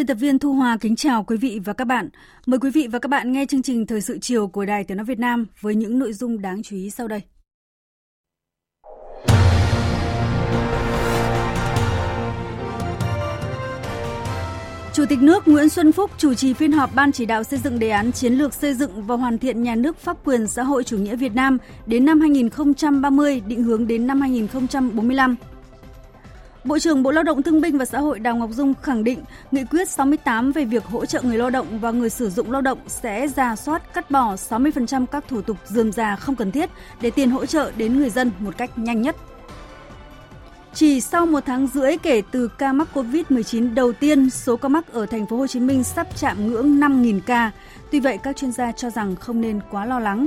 Biên tập viên Thu Hòa kính chào quý vị và các bạn. Mời quý vị và các bạn nghe chương trình Thời sự chiều của Đài Tiếng Nói Việt Nam với những nội dung đáng chú ý sau đây. Chủ tịch nước Nguyễn Xuân Phúc chủ trì phiên họp Ban chỉ đạo xây dựng đề án chiến lược xây dựng và hoàn thiện nhà nước pháp quyền xã hội chủ nghĩa Việt Nam đến năm 2030, định hướng đến năm 2045. Bộ trưởng Bộ Lao động Thương binh và Xã hội Đào Ngọc Dung khẳng định nghị quyết 68 về việc hỗ trợ người lao động và người sử dụng lao động sẽ ra soát cắt bỏ 60% các thủ tục dườm già không cần thiết để tiền hỗ trợ đến người dân một cách nhanh nhất. Chỉ sau một tháng rưỡi kể từ ca mắc COVID-19 đầu tiên, số ca mắc ở thành phố Hồ Chí Minh sắp chạm ngưỡng 5.000 ca. Tuy vậy, các chuyên gia cho rằng không nên quá lo lắng.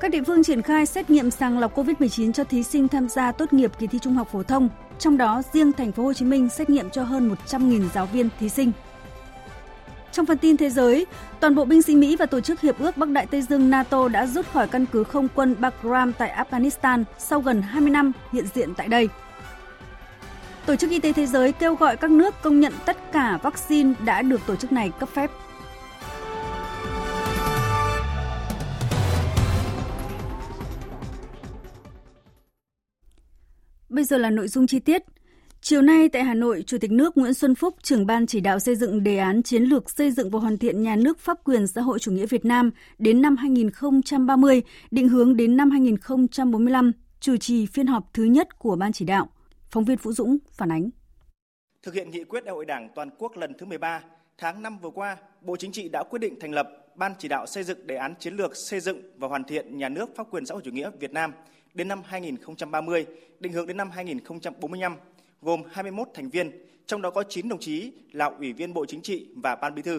Các địa phương triển khai xét nghiệm sàng lọc COVID-19 cho thí sinh tham gia tốt nghiệp kỳ thi Trung học phổ thông. Trong đó, riêng thành phố Hồ Chí Minh xét nghiệm cho hơn 100.000 giáo viên thí sinh. Trong phần tin thế giới, toàn bộ binh sĩ Mỹ và Tổ chức Hiệp ước Bắc Đại Tây Dương NATO đã rút khỏi căn cứ không quân Bagram tại Afghanistan sau gần 20 năm hiện diện tại đây. Tổ chức Y tế Thế giới kêu gọi các nước công nhận tất cả vaccine đã được tổ chức này cấp phép. Bây giờ là nội dung chi tiết. Chiều nay tại Hà Nội, Chủ tịch nước Nguyễn Xuân Phúc, trưởng ban chỉ đạo xây dựng đề án chiến lược xây dựng và hoàn thiện nhà nước pháp quyền xã hội chủ nghĩa Việt Nam đến năm 2030, định hướng đến năm 2045, chủ trì phiên họp thứ nhất của ban chỉ đạo. Phóng viên Vũ Dũng phản ánh. Thực hiện nghị quyết đại hội Đảng toàn quốc lần thứ 13, tháng 5 vừa qua, Bộ Chính trị đã quyết định thành lập Ban chỉ đạo xây dựng đề án chiến lược xây dựng và hoàn thiện nhà nước pháp quyền xã hội chủ nghĩa Việt Nam đến năm 2030, định hướng đến năm 2045 gồm 21 thành viên, trong đó có 9 đồng chí là Ủy viên Bộ Chính trị và Ban Bí thư.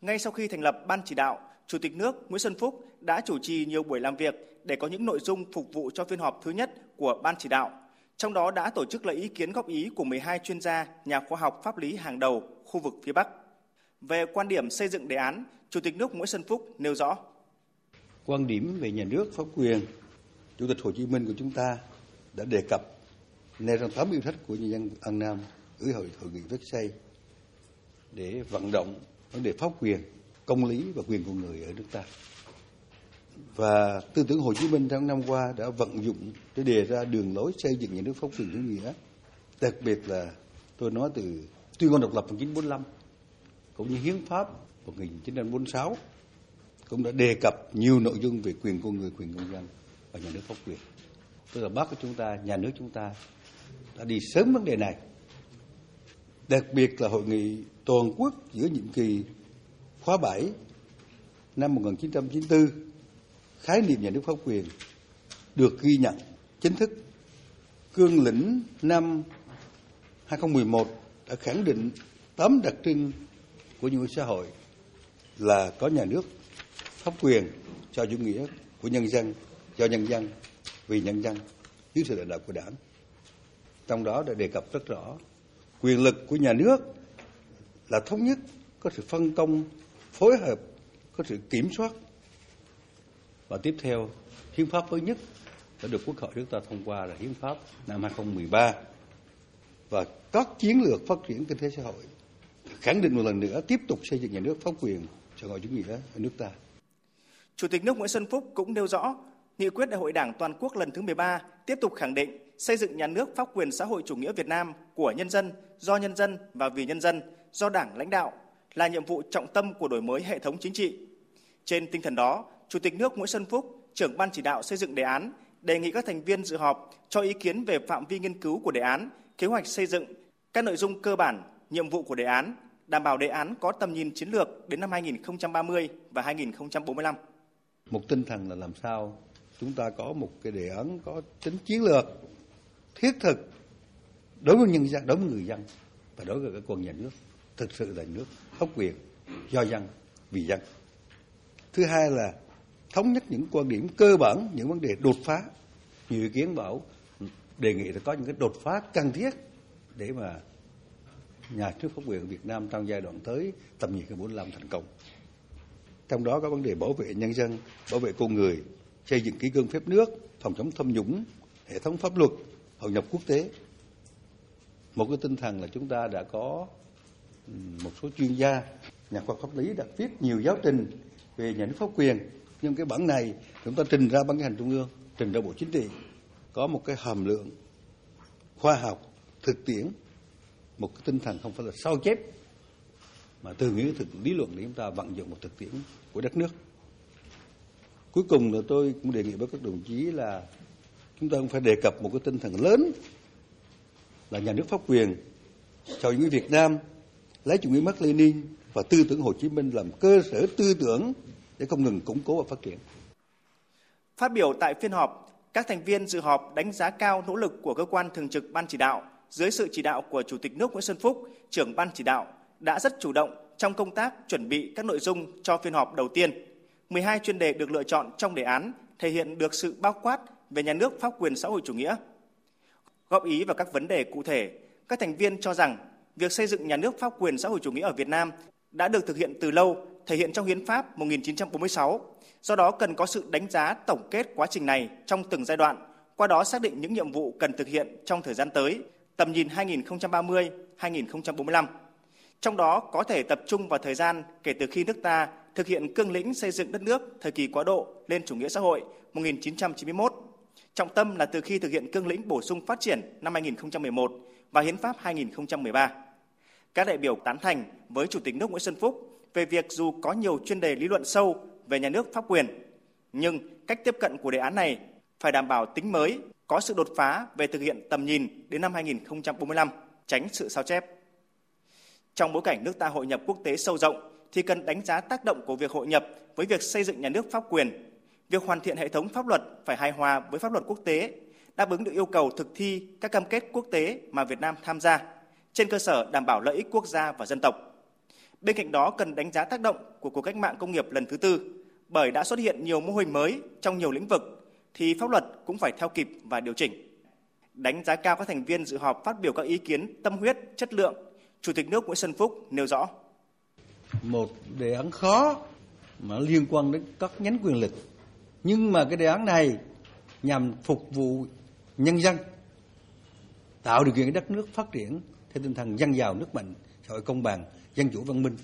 Ngay sau khi thành lập Ban chỉ đạo, Chủ tịch nước Nguyễn Xuân Phúc đã chủ trì nhiều buổi làm việc để có những nội dung phục vụ cho phiên họp thứ nhất của Ban chỉ đạo. Trong đó đã tổ chức lấy ý kiến góp ý của 12 chuyên gia, nhà khoa học pháp lý hàng đầu khu vực phía Bắc. Về quan điểm xây dựng đề án, Chủ tịch nước Nguyễn Xuân Phúc nêu rõ. Quan điểm về nhà nước pháp quyền, Chủ tịch Hồ Chí Minh của chúng ta đã đề cập nêu trong tám yêu sách của nhân dân An Nam gửi hội hội nghị Versailles để vận động vấn đề pháp quyền, công lý và quyền con người ở nước ta. Và tư tưởng Hồ Chí Minh trong năm qua đã vận dụng để đề ra đường lối xây dựng nhà nước pháp quyền chủ nghĩa. Đặc biệt là tôi nói từ tuyên ngôn độc lập 1945 cũng như hiến pháp 1946 cũng đã đề cập nhiều nội dung về quyền con người, quyền công dân và nhà nước pháp quyền. Tức là bác của chúng ta, nhà nước chúng ta đã đi sớm vấn đề này. Đặc biệt là hội nghị toàn quốc giữa nhiệm kỳ khóa 7 năm 1994, khái niệm nhà nước pháp quyền được ghi nhận chính thức. Cương lĩnh năm 2011 đã khẳng định tám đặc trưng của những xã hội là có nhà nước pháp quyền cho chủ nghĩa của nhân dân, cho nhân dân, vì nhân dân, dưới sự lãnh đạo của đảng. Trong đó đã đề cập rất rõ quyền lực của nhà nước là thống nhất có sự phân công phối hợp có sự kiểm soát. Và tiếp theo hiến pháp mới nhất đã được quốc hội nước ta thông qua là hiến pháp năm 2013 và các chiến lược phát triển kinh tế xã hội khẳng định một lần nữa tiếp tục xây dựng nhà nước pháp quyền xã hội chủ nghĩa ở nước ta. Chủ tịch nước Nguyễn Xuân Phúc cũng nêu rõ, nghị quyết đại hội Đảng toàn quốc lần thứ 13 tiếp tục khẳng định xây dựng nhà nước pháp quyền xã hội chủ nghĩa Việt Nam của nhân dân, do nhân dân và vì nhân dân, do Đảng lãnh đạo là nhiệm vụ trọng tâm của đổi mới hệ thống chính trị. Trên tinh thần đó, Chủ tịch nước Nguyễn Xuân Phúc, trưởng ban chỉ đạo xây dựng đề án đề nghị các thành viên dự họp cho ý kiến về phạm vi nghiên cứu của đề án, kế hoạch xây dựng, các nội dung cơ bản, nhiệm vụ của đề án, đảm bảo đề án có tầm nhìn chiến lược đến năm 2030 và 2045. Một tinh thần là làm sao chúng ta có một cái đề án có tính chiến lược, thiết thực đối với nhân dân, đối với người dân và đối với các quân nhà nước, thực sự là nước pháp quyền do dân vì dân. Thứ hai là thống nhất những quan điểm cơ bản, những vấn đề đột phá. Nhiều ý kiến bảo đề nghị là có những cái đột phá cần thiết để mà nhà nước pháp quyền Việt Nam trong giai đoạn tới tầm nhìn cái 45 thành công. Trong đó có vấn đề bảo vệ nhân dân, bảo vệ con người, xây dựng kỷ cương phép nước, phòng chống tham nhũng, hệ thống pháp luật, hội nhập quốc tế. Một cái tinh thần là chúng ta đã có một số chuyên gia, nhà khoa học pháp lý đã viết nhiều giáo trình về nhà nước pháp quyền. Nhưng cái bản này chúng ta trình ra ban hành trung ương, trình ra Bộ Chính trị có một cái hàm lượng khoa học, thực tiễn, một cái tinh thần không phải là sao chép mà từ những thực lý luận để chúng ta vận dụng một thực tiễn của đất nước. Cuối cùng là tôi cũng đề nghị với các đồng chí là chúng ta cũng phải đề cập một cái tinh thần lớn là nhà nước pháp quyền cho những Việt Nam lấy chủ nghĩa Mác Lênin và tư tưởng Hồ Chí Minh làm cơ sở tư tưởng để không ngừng củng cố và phát triển. Phát biểu tại phiên họp, các thành viên dự họp đánh giá cao nỗ lực của cơ quan thường trực ban chỉ đạo dưới sự chỉ đạo của Chủ tịch nước Nguyễn Xuân Phúc, trưởng ban chỉ đạo đã rất chủ động trong công tác chuẩn bị các nội dung cho phiên họp đầu tiên. 12 chuyên đề được lựa chọn trong đề án thể hiện được sự bao quát về nhà nước pháp quyền xã hội chủ nghĩa. Góp ý vào các vấn đề cụ thể, các thành viên cho rằng việc xây dựng nhà nước pháp quyền xã hội chủ nghĩa ở Việt Nam đã được thực hiện từ lâu, thể hiện trong Hiến pháp 1946. Do đó cần có sự đánh giá tổng kết quá trình này trong từng giai đoạn, qua đó xác định những nhiệm vụ cần thực hiện trong thời gian tới, tầm nhìn 2030-2045. Trong đó có thể tập trung vào thời gian kể từ khi nước ta thực hiện cương lĩnh xây dựng đất nước thời kỳ quá độ lên chủ nghĩa xã hội 1991. Trọng tâm là từ khi thực hiện cương lĩnh bổ sung phát triển năm 2011 và hiến pháp 2013. Các đại biểu tán thành với Chủ tịch nước Nguyễn Xuân Phúc về việc dù có nhiều chuyên đề lý luận sâu về nhà nước pháp quyền, nhưng cách tiếp cận của đề án này phải đảm bảo tính mới, có sự đột phá về thực hiện tầm nhìn đến năm 2045, tránh sự sao chép. Trong bối cảnh nước ta hội nhập quốc tế sâu rộng thì cần đánh giá tác động của việc hội nhập với việc xây dựng nhà nước pháp quyền. Việc hoàn thiện hệ thống pháp luật phải hài hòa với pháp luật quốc tế, đáp ứng được yêu cầu thực thi các cam kết quốc tế mà Việt Nam tham gia trên cơ sở đảm bảo lợi ích quốc gia và dân tộc. Bên cạnh đó cần đánh giá tác động của cuộc cách mạng công nghiệp lần thứ tư bởi đã xuất hiện nhiều mô hình mới trong nhiều lĩnh vực thì pháp luật cũng phải theo kịp và điều chỉnh. Đánh giá cao các thành viên dự họp phát biểu các ý kiến tâm huyết, chất lượng, Chủ tịch nước Nguyễn Xuân Phúc nêu rõ. Một đề án khó mà liên quan đến các nhánh quyền lực. Nhưng mà cái đề án này nhằm phục vụ nhân dân, tạo điều kiện đất nước phát triển theo tinh thần dân giàu nước mạnh, xã hội công bằng, dân chủ văn minh.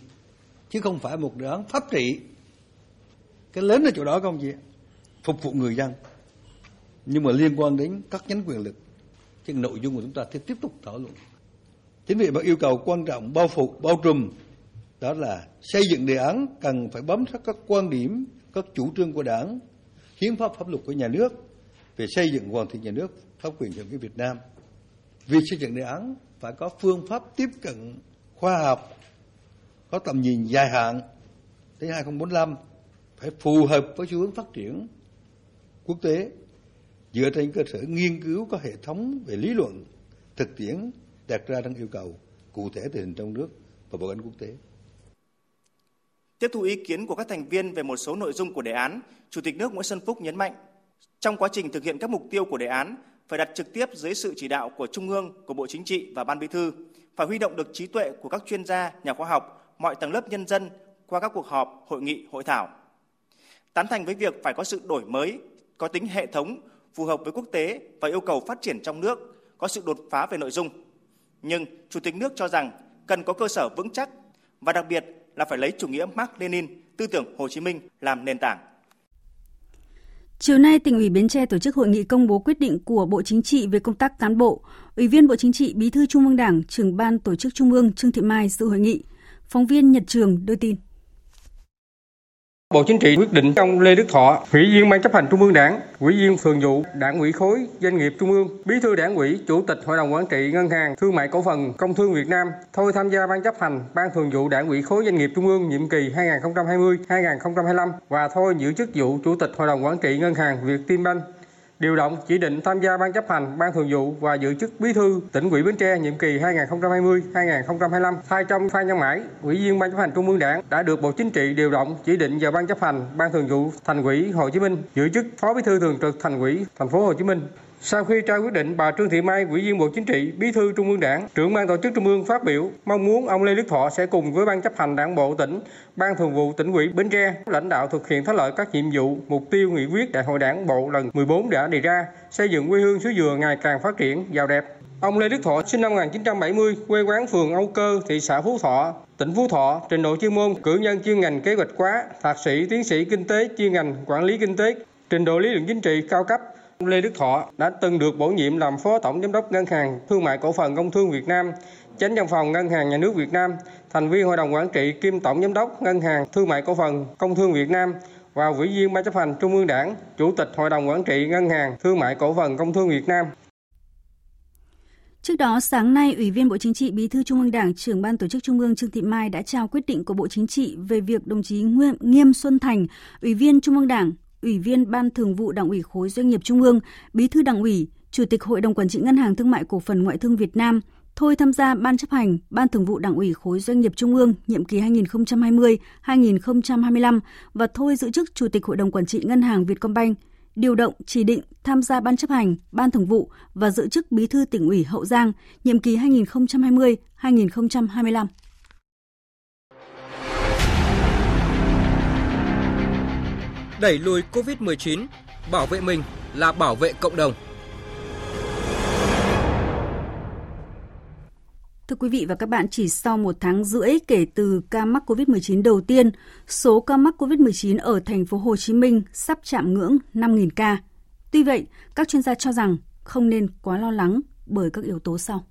Chứ không phải một đề án pháp trị. Cái lớn ở chỗ đó không chị? Phục vụ người dân. Nhưng mà liên quan đến các nhánh quyền lực. Chứ nội dung của chúng ta sẽ tiếp tục thảo luận. Chính vì vậy yêu cầu quan trọng bao phục, bao trùm đó là xây dựng đề án cần phải bám sát các quan điểm, các chủ trương của đảng, hiến pháp pháp luật của nhà nước về xây dựng hoàn thiện nhà nước pháp quyền chủ nghĩa Việt Nam. Việc xây dựng đề án phải có phương pháp tiếp cận khoa học, có tầm nhìn dài hạn đến 2045, phải phù hợp với xu hướng phát triển quốc tế dựa trên cơ sở nghiên cứu có hệ thống về lý luận, thực tiễn đặt ra trong yêu cầu cụ thể tình hình trong nước và bối cảnh quốc tế. Tiếp thu ý kiến của các thành viên về một số nội dung của đề án, Chủ tịch nước Nguyễn Xuân Phúc nhấn mạnh, trong quá trình thực hiện các mục tiêu của đề án, phải đặt trực tiếp dưới sự chỉ đạo của Trung ương, của Bộ Chính trị và Ban Bí thư, phải huy động được trí tuệ của các chuyên gia, nhà khoa học, mọi tầng lớp nhân dân qua các cuộc họp, hội nghị, hội thảo. Tán thành với việc phải có sự đổi mới, có tính hệ thống, phù hợp với quốc tế và yêu cầu phát triển trong nước, có sự đột phá về nội dung. Nhưng Chủ tịch nước cho rằng cần có cơ sở vững chắc và đặc biệt là phải lấy chủ nghĩa Mark Lenin, tư tưởng Hồ Chí Minh làm nền tảng. Chiều nay, tỉnh ủy Bến Tre tổ chức hội nghị công bố quyết định của Bộ Chính trị về công tác cán bộ. Ủy viên Bộ Chính trị, Bí thư Trung ương Đảng, trưởng ban tổ chức Trung ương Trương Thị Mai dự hội nghị. Phóng viên Nhật Trường đưa tin. Bộ Chính trị quyết định ông Lê Đức Thọ, Ủy viên Ban chấp hành Trung ương Đảng, Ủy viên Thường vụ Đảng ủy khối doanh nghiệp Trung ương, Bí thư Đảng ủy, Chủ tịch Hội đồng quản trị Ngân hàng Thương mại Cổ phần Công thương Việt Nam thôi tham gia Ban chấp hành Ban Thường vụ Đảng ủy khối doanh nghiệp Trung ương nhiệm kỳ 2020-2025 và thôi giữ chức vụ Chủ tịch Hội đồng quản trị Ngân hàng Việt Vietinbank điều động chỉ định tham gia ban chấp hành, ban thường vụ và giữ chức bí thư tỉnh ủy Bến Tre nhiệm kỳ 2020-2025. Thay trong Phan Văn Mãi, ủy viên ban chấp hành Trung ương Đảng đã được Bộ Chính trị điều động chỉ định vào ban chấp hành, ban thường vụ Thành ủy Hồ Chí Minh, giữ chức phó bí thư thường trực Thành ủy thành phố Hồ Chí Minh. Sau khi trao quyết định, bà Trương Thị Mai, Ủy viên Bộ Chính trị, Bí thư Trung ương Đảng, trưởng ban tổ chức Trung ương phát biểu mong muốn ông Lê Đức Thọ sẽ cùng với ban chấp hành Đảng bộ tỉnh, ban thường vụ tỉnh ủy Bến Tre lãnh đạo thực hiện thắng lợi các nhiệm vụ, mục tiêu nghị quyết Đại hội Đảng bộ lần 14 đã đề ra, xây dựng quê hương xứ Dừa ngày càng phát triển giàu đẹp. Ông Lê Đức Thọ sinh năm 1970, quê quán phường Âu Cơ, thị xã Phú Thọ, tỉnh Phú Thọ, trình độ chuyên môn cử nhân chuyên ngành kế hoạch quá, thạc sĩ, tiến sĩ kinh tế chuyên ngành quản lý kinh tế, trình độ lý luận chính trị cao cấp, Lê Đức Thọ đã từng được bổ nhiệm làm Phó Tổng Giám đốc Ngân hàng Thương mại Cổ phần Công thương Việt Nam, Chánh văn phòng Ngân hàng Nhà nước Việt Nam, thành viên Hội đồng Quản trị kiêm Tổng Giám đốc Ngân hàng Thương mại Cổ phần Công thương Việt Nam và ủy viên Ban chấp hành Trung ương Đảng, Chủ tịch Hội đồng Quản trị Ngân hàng Thương mại Cổ phần Công thương Việt Nam. Trước đó, sáng nay, Ủy viên Bộ Chính trị, Bí thư Trung ương Đảng, trưởng Ban Tổ chức Trung ương Trương Thị Mai đã trao quyết định của Bộ Chính trị về việc đồng chí Nguyễn Nghiêm Xuân Thành, Ủy viên Trung ương Đảng, Ủy viên Ban Thường vụ Đảng ủy khối doanh nghiệp Trung ương, Bí thư Đảng ủy, Chủ tịch Hội đồng Quản trị Ngân hàng Thương mại Cổ phần Ngoại thương Việt Nam thôi tham gia Ban chấp hành Ban Thường vụ Đảng ủy khối doanh nghiệp Trung ương nhiệm kỳ 2020-2025 và thôi giữ chức Chủ tịch Hội đồng Quản trị Ngân hàng Vietcombank, điều động chỉ định tham gia Ban chấp hành, Ban Thường vụ và giữ chức Bí thư tỉnh ủy Hậu Giang nhiệm kỳ 2020-2025. Đẩy lùi COVID-19, bảo vệ mình là bảo vệ cộng đồng. Thưa quý vị và các bạn, chỉ sau một tháng rưỡi kể từ ca mắc COVID-19 đầu tiên, số ca mắc COVID-19 ở thành phố Hồ Chí Minh sắp chạm ngưỡng 5.000 ca. Tuy vậy, các chuyên gia cho rằng không nên quá lo lắng bởi các yếu tố sau.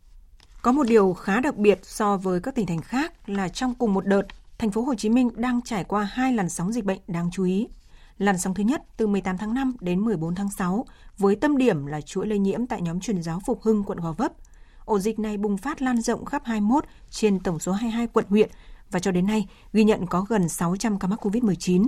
Có một điều khá đặc biệt so với các tỉnh thành khác là trong cùng một đợt, thành phố Hồ Chí Minh đang trải qua hai làn sóng dịch bệnh đáng chú ý. Làn sóng thứ nhất từ 18 tháng 5 đến 14 tháng 6 với tâm điểm là chuỗi lây nhiễm tại nhóm truyền giáo Phục Hưng quận Gò Vấp. Ổ dịch này bùng phát lan rộng khắp 21 trên tổng số 22 quận huyện và cho đến nay ghi nhận có gần 600 ca mắc COVID-19.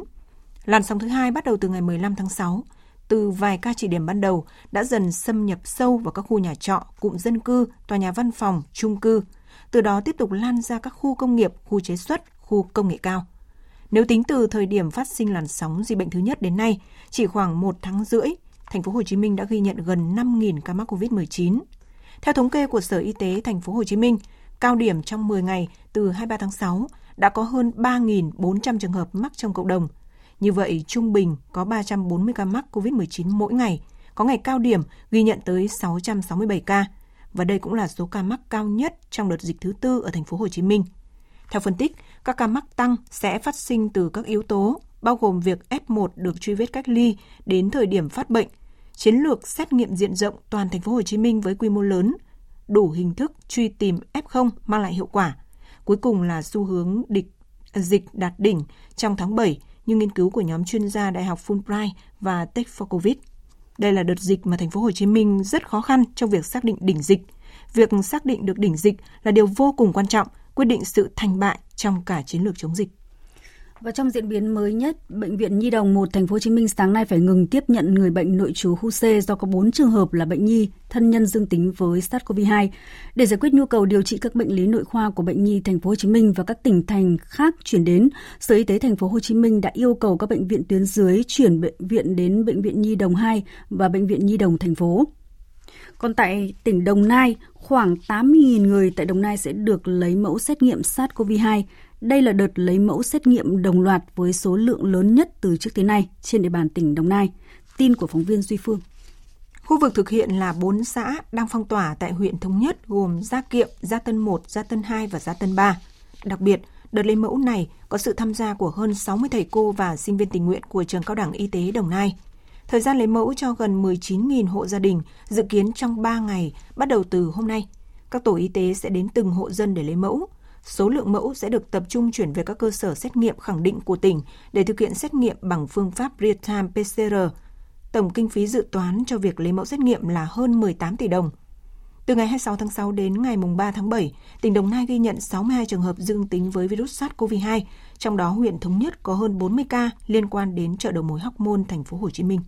Làn sóng thứ hai bắt đầu từ ngày 15 tháng 6, từ vài ca chỉ điểm ban đầu đã dần xâm nhập sâu vào các khu nhà trọ, cụm dân cư, tòa nhà văn phòng, chung cư. Từ đó tiếp tục lan ra các khu công nghiệp, khu chế xuất, khu công nghệ cao. Nếu tính từ thời điểm phát sinh làn sóng dịch bệnh thứ nhất đến nay, chỉ khoảng một tháng rưỡi, thành phố Hồ Chí Minh đã ghi nhận gần 5.000 ca mắc COVID-19. Theo thống kê của Sở Y tế thành phố Hồ Chí Minh, cao điểm trong 10 ngày từ 23 tháng 6 đã có hơn 3.400 trường hợp mắc trong cộng đồng. Như vậy, trung bình có 340 ca mắc COVID-19 mỗi ngày, có ngày cao điểm ghi nhận tới 667 ca và đây cũng là số ca mắc cao nhất trong đợt dịch thứ tư ở thành phố Hồ Chí Minh. Theo phân tích, các ca mắc tăng sẽ phát sinh từ các yếu tố bao gồm việc F1 được truy vết cách ly đến thời điểm phát bệnh, chiến lược xét nghiệm diện rộng toàn thành phố Hồ Chí Minh với quy mô lớn, đủ hình thức truy tìm F0 mang lại hiệu quả. Cuối cùng là xu hướng địch dịch đạt đỉnh trong tháng 7 như nghiên cứu của nhóm chuyên gia Đại học Fulbright và Tech for Covid. Đây là đợt dịch mà thành phố Hồ Chí Minh rất khó khăn trong việc xác định đỉnh dịch. Việc xác định được đỉnh dịch là điều vô cùng quan trọng quyết định sự thành bại trong cả chiến lược chống dịch. Và trong diễn biến mới nhất, bệnh viện Nhi đồng 1 thành phố Hồ Chí Minh sáng nay phải ngừng tiếp nhận người bệnh nội trú khu C do có 4 trường hợp là bệnh nhi thân nhân dương tính với SARS-CoV-2. Để giải quyết nhu cầu điều trị các bệnh lý nội khoa của bệnh nhi thành phố Hồ Chí Minh và các tỉnh thành khác chuyển đến, Sở Y tế thành phố Hồ Chí Minh đã yêu cầu các bệnh viện tuyến dưới chuyển bệnh viện đến bệnh viện Nhi đồng 2 và bệnh viện Nhi đồng thành phố. Còn tại tỉnh Đồng Nai, khoảng 80.000 người tại Đồng Nai sẽ được lấy mẫu xét nghiệm SARS-CoV-2. Đây là đợt lấy mẫu xét nghiệm đồng loạt với số lượng lớn nhất từ trước tới nay trên địa bàn tỉnh Đồng Nai. Tin của phóng viên Duy Phương. Khu vực thực hiện là 4 xã đang phong tỏa tại huyện Thống Nhất gồm Gia Kiệm, Gia Tân 1, Gia Tân 2 và Gia Tân 3. Đặc biệt, đợt lấy mẫu này có sự tham gia của hơn 60 thầy cô và sinh viên tình nguyện của trường cao đẳng y tế Đồng Nai – Thời gian lấy mẫu cho gần 19.000 hộ gia đình dự kiến trong 3 ngày bắt đầu từ hôm nay. Các tổ y tế sẽ đến từng hộ dân để lấy mẫu. số lượng mẫu sẽ được tập trung chuyển về các cơ sở xét nghiệm khẳng định của tỉnh để thực hiện xét nghiệm bằng phương pháp real-time PCR. Tổng kinh phí dự toán cho việc lấy mẫu xét nghiệm là hơn 18 tỷ đồng. Từ ngày 26 tháng 6 đến ngày 3 tháng 7, tỉnh Đồng Nai ghi nhận 62 trường hợp dương tính với virus SARS-CoV-2, trong đó huyện Thống Nhất có hơn 40 ca liên quan đến chợ đầu mối Hóc Môn, thành phố Hồ Chí Minh.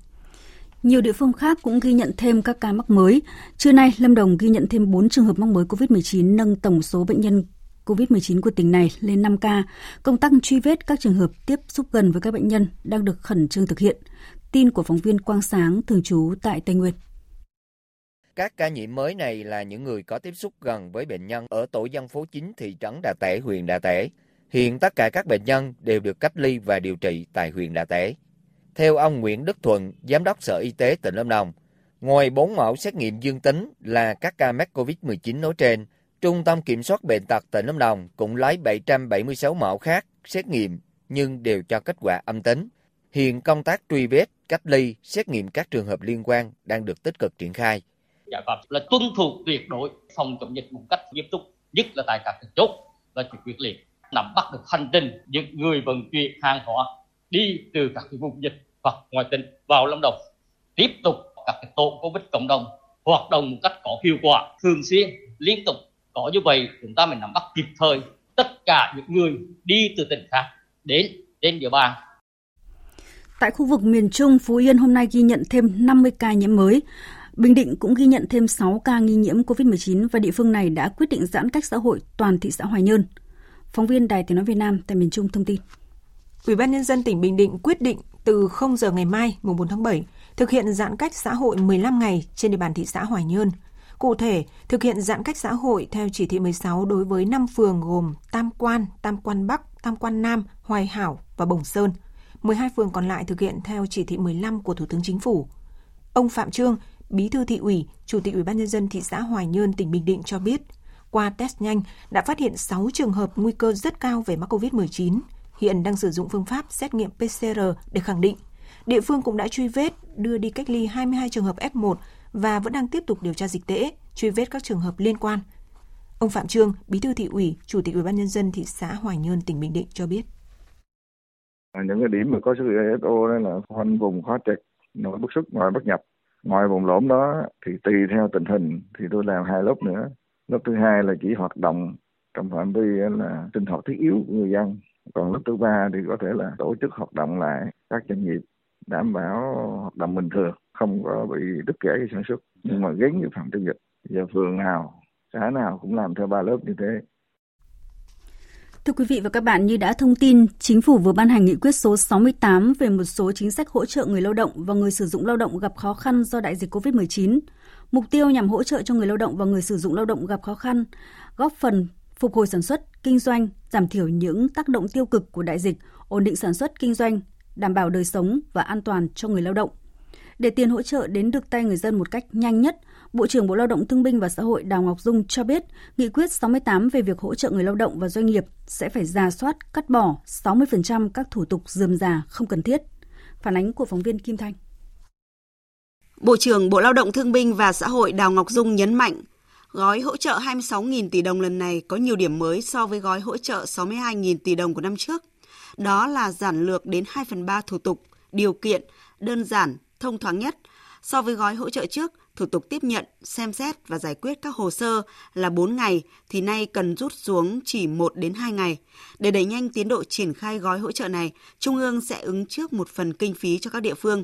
Nhiều địa phương khác cũng ghi nhận thêm các ca mắc mới. Trưa nay, Lâm Đồng ghi nhận thêm 4 trường hợp mắc mới COVID-19, nâng tổng số bệnh nhân COVID-19 của tỉnh này lên 5 ca. Công tác truy vết các trường hợp tiếp xúc gần với các bệnh nhân đang được khẩn trương thực hiện. Tin của phóng viên Quang Sáng thường trú tại Tây Nguyên. Các ca nhiễm mới này là những người có tiếp xúc gần với bệnh nhân ở tổ dân phố 9 thị trấn Đà Tẻ, huyện Đà Tẻ. Hiện tất cả các bệnh nhân đều được cách ly và điều trị tại huyện Đà Tẻ. Theo ông Nguyễn Đức Thuận, Giám đốc Sở Y tế tỉnh Lâm Đồng, ngoài 4 mẫu xét nghiệm dương tính là các ca mắc COVID-19 nói trên, Trung tâm Kiểm soát Bệnh tật tỉnh Lâm Đồng cũng lấy 776 mẫu khác xét nghiệm nhưng đều cho kết quả âm tính. Hiện công tác truy vết, cách ly, xét nghiệm các trường hợp liên quan đang được tích cực triển khai. Giải pháp là tuân thủ tuyệt đối phòng chống dịch một cách nghiêm túc, nhất là tại các chốt và quyết liệt, nắm bắt được hành trình những người vận chuyển hàng hóa đi từ các cái vùng dịch hoặc ngoài tỉnh vào Lâm Đồng tiếp tục các cái tổ Covid cộng đồng hoạt động một cách có hiệu quả thường xuyên liên tục có như vậy chúng ta mới nắm bắt kịp thời tất cả những người đi từ tỉnh khác đến trên địa bàn Tại khu vực miền Trung, Phú Yên hôm nay ghi nhận thêm 50 ca nhiễm mới. Bình Định cũng ghi nhận thêm 6 ca nghi nhiễm COVID-19 và địa phương này đã quyết định giãn cách xã hội toàn thị xã Hoài Nhơn. Phóng viên Đài Tiếng Nói Việt Nam tại miền Trung thông tin. Ủy ban Nhân dân tỉnh Bình Định quyết định từ 0 giờ ngày mai, mùng 4 tháng 7, thực hiện giãn cách xã hội 15 ngày trên địa bàn thị xã Hoài Nhơn. Cụ thể, thực hiện giãn cách xã hội theo chỉ thị 16 đối với 5 phường gồm Tam Quan, Tam Quan Bắc, Tam Quan Nam, Hoài Hảo và Bồng Sơn. 12 phường còn lại thực hiện theo chỉ thị 15 của Thủ tướng Chính phủ. Ông Phạm Trương, Bí thư thị ủy, Chủ tịch Ủy ban nhân dân thị xã Hoài Nhơn, tỉnh Bình Định cho biết, qua test nhanh đã phát hiện 6 trường hợp nguy cơ rất cao về mắc COVID-19, hiện đang sử dụng phương pháp xét nghiệm PCR để khẳng định. Địa phương cũng đã truy vết, đưa đi cách ly 22 trường hợp F1 và vẫn đang tiếp tục điều tra dịch tễ, truy vết các trường hợp liên quan. Ông Phạm Trương, Bí thư thị ủy, Chủ tịch Ủy ban nhân dân thị xã Hoài Nhơn, tỉnh Bình Định cho biết. À, những cái điểm mà có số ISO đó là khoanh vùng khó chặt nội bức xuất, ngoài bất nhập. Ngoài vùng lõm đó thì tùy theo tình hình thì tôi làm hai lớp nữa. Lớp thứ hai là chỉ hoạt động trong phạm vi là sinh hoạt thiết yếu của người dân. Còn lớp thứ ba thì có thể là tổ chức hoạt động lại các doanh nghiệp đảm bảo hoạt động bình thường, không có bị đứt gãy cái sản xuất. Nhưng mà gánh cái phòng chống dịch. Giờ phường nào, xã nào cũng làm theo ba lớp như thế. Thưa quý vị và các bạn, như đã thông tin, Chính phủ vừa ban hành nghị quyết số 68 về một số chính sách hỗ trợ người lao động và người sử dụng lao động gặp khó khăn do đại dịch COVID-19. Mục tiêu nhằm hỗ trợ cho người lao động và người sử dụng lao động gặp khó khăn, góp phần phục hồi sản xuất, kinh doanh, giảm thiểu những tác động tiêu cực của đại dịch, ổn định sản xuất, kinh doanh, đảm bảo đời sống và an toàn cho người lao động. Để tiền hỗ trợ đến được tay người dân một cách nhanh nhất, Bộ trưởng Bộ Lao động Thương binh và Xã hội Đào Ngọc Dung cho biết, nghị quyết 68 về việc hỗ trợ người lao động và doanh nghiệp sẽ phải ra soát, cắt bỏ 60% các thủ tục dườm già không cần thiết. Phản ánh của phóng viên Kim Thanh. Bộ trưởng Bộ Lao động Thương binh và Xã hội Đào Ngọc Dung nhấn mạnh, gói hỗ trợ 26.000 tỷ đồng lần này có nhiều điểm mới so với gói hỗ trợ 62.000 tỷ đồng của năm trước. Đó là giản lược đến 2 phần 3 thủ tục, điều kiện, đơn giản, thông thoáng nhất. So với gói hỗ trợ trước, thủ tục tiếp nhận, xem xét và giải quyết các hồ sơ là 4 ngày thì nay cần rút xuống chỉ 1 đến 2 ngày. Để đẩy nhanh tiến độ triển khai gói hỗ trợ này, Trung ương sẽ ứng trước một phần kinh phí cho các địa phương.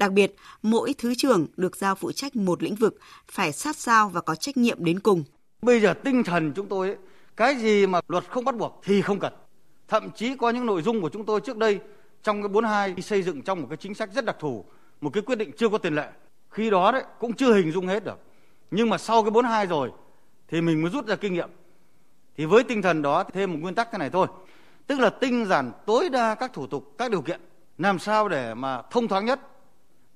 Đặc biệt, mỗi thứ trưởng được giao phụ trách một lĩnh vực phải sát sao và có trách nhiệm đến cùng. Bây giờ tinh thần chúng tôi, cái gì mà luật không bắt buộc thì không cần. Thậm chí có những nội dung của chúng tôi trước đây trong cái 42 xây dựng trong một cái chính sách rất đặc thù, một cái quyết định chưa có tiền lệ. Khi đó đấy cũng chưa hình dung hết được. Nhưng mà sau cái 42 rồi thì mình mới rút ra kinh nghiệm. Thì với tinh thần đó thêm một nguyên tắc thế này thôi. Tức là tinh giản tối đa các thủ tục các điều kiện làm sao để mà thông thoáng nhất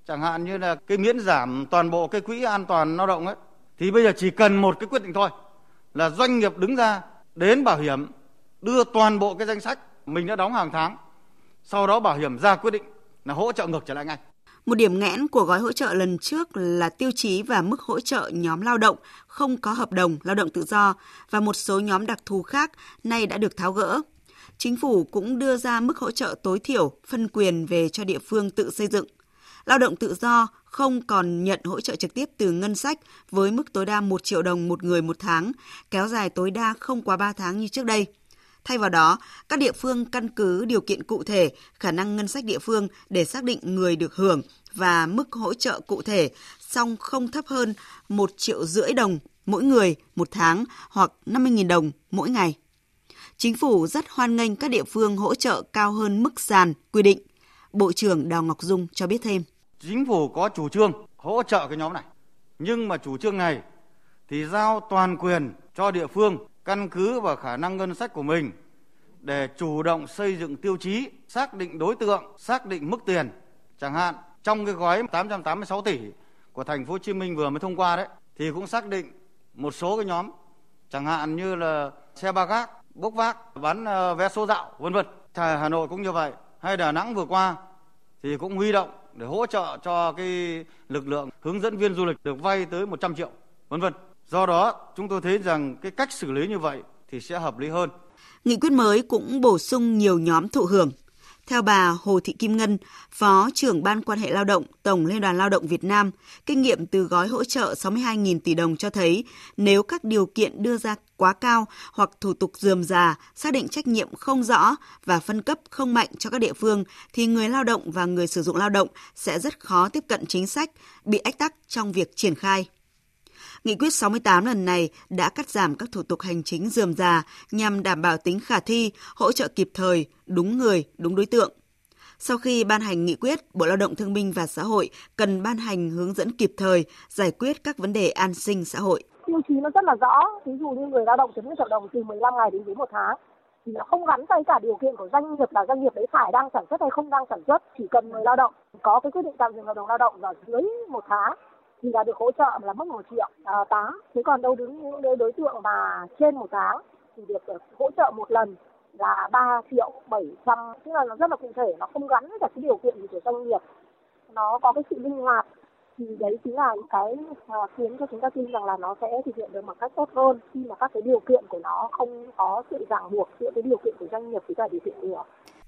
chẳng hạn như là cái miễn giảm toàn bộ cái quỹ an toàn lao động ấy, thì bây giờ chỉ cần một cái quyết định thôi, là doanh nghiệp đứng ra đến bảo hiểm, đưa toàn bộ cái danh sách mình đã đóng hàng tháng, sau đó bảo hiểm ra quyết định là hỗ trợ ngược trở lại ngay Một điểm nghẽn của gói hỗ trợ lần trước là tiêu chí và mức hỗ trợ nhóm lao động không có hợp đồng lao động tự do và một số nhóm đặc thù khác nay đã được tháo gỡ. Chính phủ cũng đưa ra mức hỗ trợ tối thiểu, phân quyền về cho địa phương tự xây dựng. Lao động tự do không còn nhận hỗ trợ trực tiếp từ ngân sách với mức tối đa 1 triệu đồng một người một tháng, kéo dài tối đa không quá 3 tháng như trước đây. Thay vào đó, các địa phương căn cứ điều kiện cụ thể, khả năng ngân sách địa phương để xác định người được hưởng và mức hỗ trợ cụ thể, song không thấp hơn 1 triệu rưỡi đồng mỗi người một tháng hoặc 50.000 đồng mỗi ngày. Chính phủ rất hoan nghênh các địa phương hỗ trợ cao hơn mức sàn quy định. Bộ trưởng Đào Ngọc Dung cho biết thêm. Chính phủ có chủ trương hỗ trợ cái nhóm này. Nhưng mà chủ trương này thì giao toàn quyền cho địa phương căn cứ vào khả năng ngân sách của mình để chủ động xây dựng tiêu chí, xác định đối tượng, xác định mức tiền. Chẳng hạn trong cái gói 886 tỷ của thành phố Hồ Chí Minh vừa mới thông qua đấy thì cũng xác định một số cái nhóm chẳng hạn như là xe ba gác, bốc vác, bán ờ, vé số dạo vân vân. Hà Nội cũng như vậy, hay Đà Nẵng vừa qua thì cũng huy động để hỗ trợ cho cái lực lượng hướng dẫn viên du lịch được vay tới 100 triệu vân vân. Do đó, chúng tôi thấy rằng cái cách xử lý như vậy thì sẽ hợp lý hơn. Nghị quyết mới cũng bổ sung nhiều nhóm thụ hưởng. Theo bà Hồ Thị Kim Ngân, Phó trưởng Ban quan hệ lao động Tổng Liên đoàn Lao động Việt Nam, kinh nghiệm từ gói hỗ trợ 62.000 tỷ đồng cho thấy nếu các điều kiện đưa ra quá cao hoặc thủ tục dườm già, xác định trách nhiệm không rõ và phân cấp không mạnh cho các địa phương thì người lao động và người sử dụng lao động sẽ rất khó tiếp cận chính sách, bị ách tắc trong việc triển khai. Nghị quyết 68 lần này đã cắt giảm các thủ tục hành chính dườm già nhằm đảm bảo tính khả thi, hỗ trợ kịp thời, đúng người, đúng đối tượng. Sau khi ban hành nghị quyết, Bộ Lao động Thương binh và Xã hội cần ban hành hướng dẫn kịp thời giải quyết các vấn đề an sinh xã hội. Tiêu chí nó rất là rõ, ví dụ như người lao động chấm dứt hợp đồng từ 15 ngày đến dưới một tháng thì nó không gắn với cả điều kiện của doanh nghiệp là doanh nghiệp đấy phải đang sản xuất hay không đang sản xuất, chỉ cần người lao động có cái quyết định tạm dừng hợp đồng lao động ở dưới một tháng thì là được hỗ trợ là mức một triệu. À, tháng thế còn đâu đứng những đối, đối tượng mà trên một tháng thì được ờ, hỗ trợ một lần là 3 triệu 700 tức là nó rất là cụ thể nó không gắn với cả cái điều kiện gì của doanh nghiệp. Nó có cái sự linh hoạt. Thì đấy chính là những cái uh, khiến cho chúng ta tin rằng là nó sẽ thực hiện được một cách tốt hơn khi mà các cái điều kiện của nó không có sự ràng buộc giữa cái điều kiện của doanh nghiệp với cả điều kiện của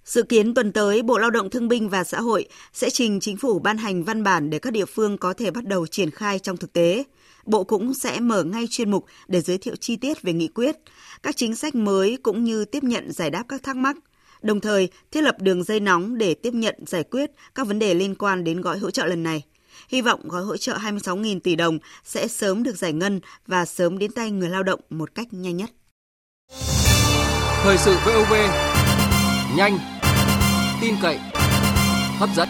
Dự kiến tuần tới, Bộ Lao động Thương binh và Xã hội sẽ trình chính phủ ban hành văn bản để các địa phương có thể bắt đầu triển khai trong thực tế. Bộ cũng sẽ mở ngay chuyên mục để giới thiệu chi tiết về nghị quyết, các chính sách mới cũng như tiếp nhận giải đáp các thắc mắc. Đồng thời, thiết lập đường dây nóng để tiếp nhận giải quyết các vấn đề liên quan đến gói hỗ trợ lần này. Hy vọng gói hỗ trợ 26.000 tỷ đồng sẽ sớm được giải ngân và sớm đến tay người lao động một cách nhanh nhất. Thời sự VOV, nhanh, tin cậy, hấp dẫn.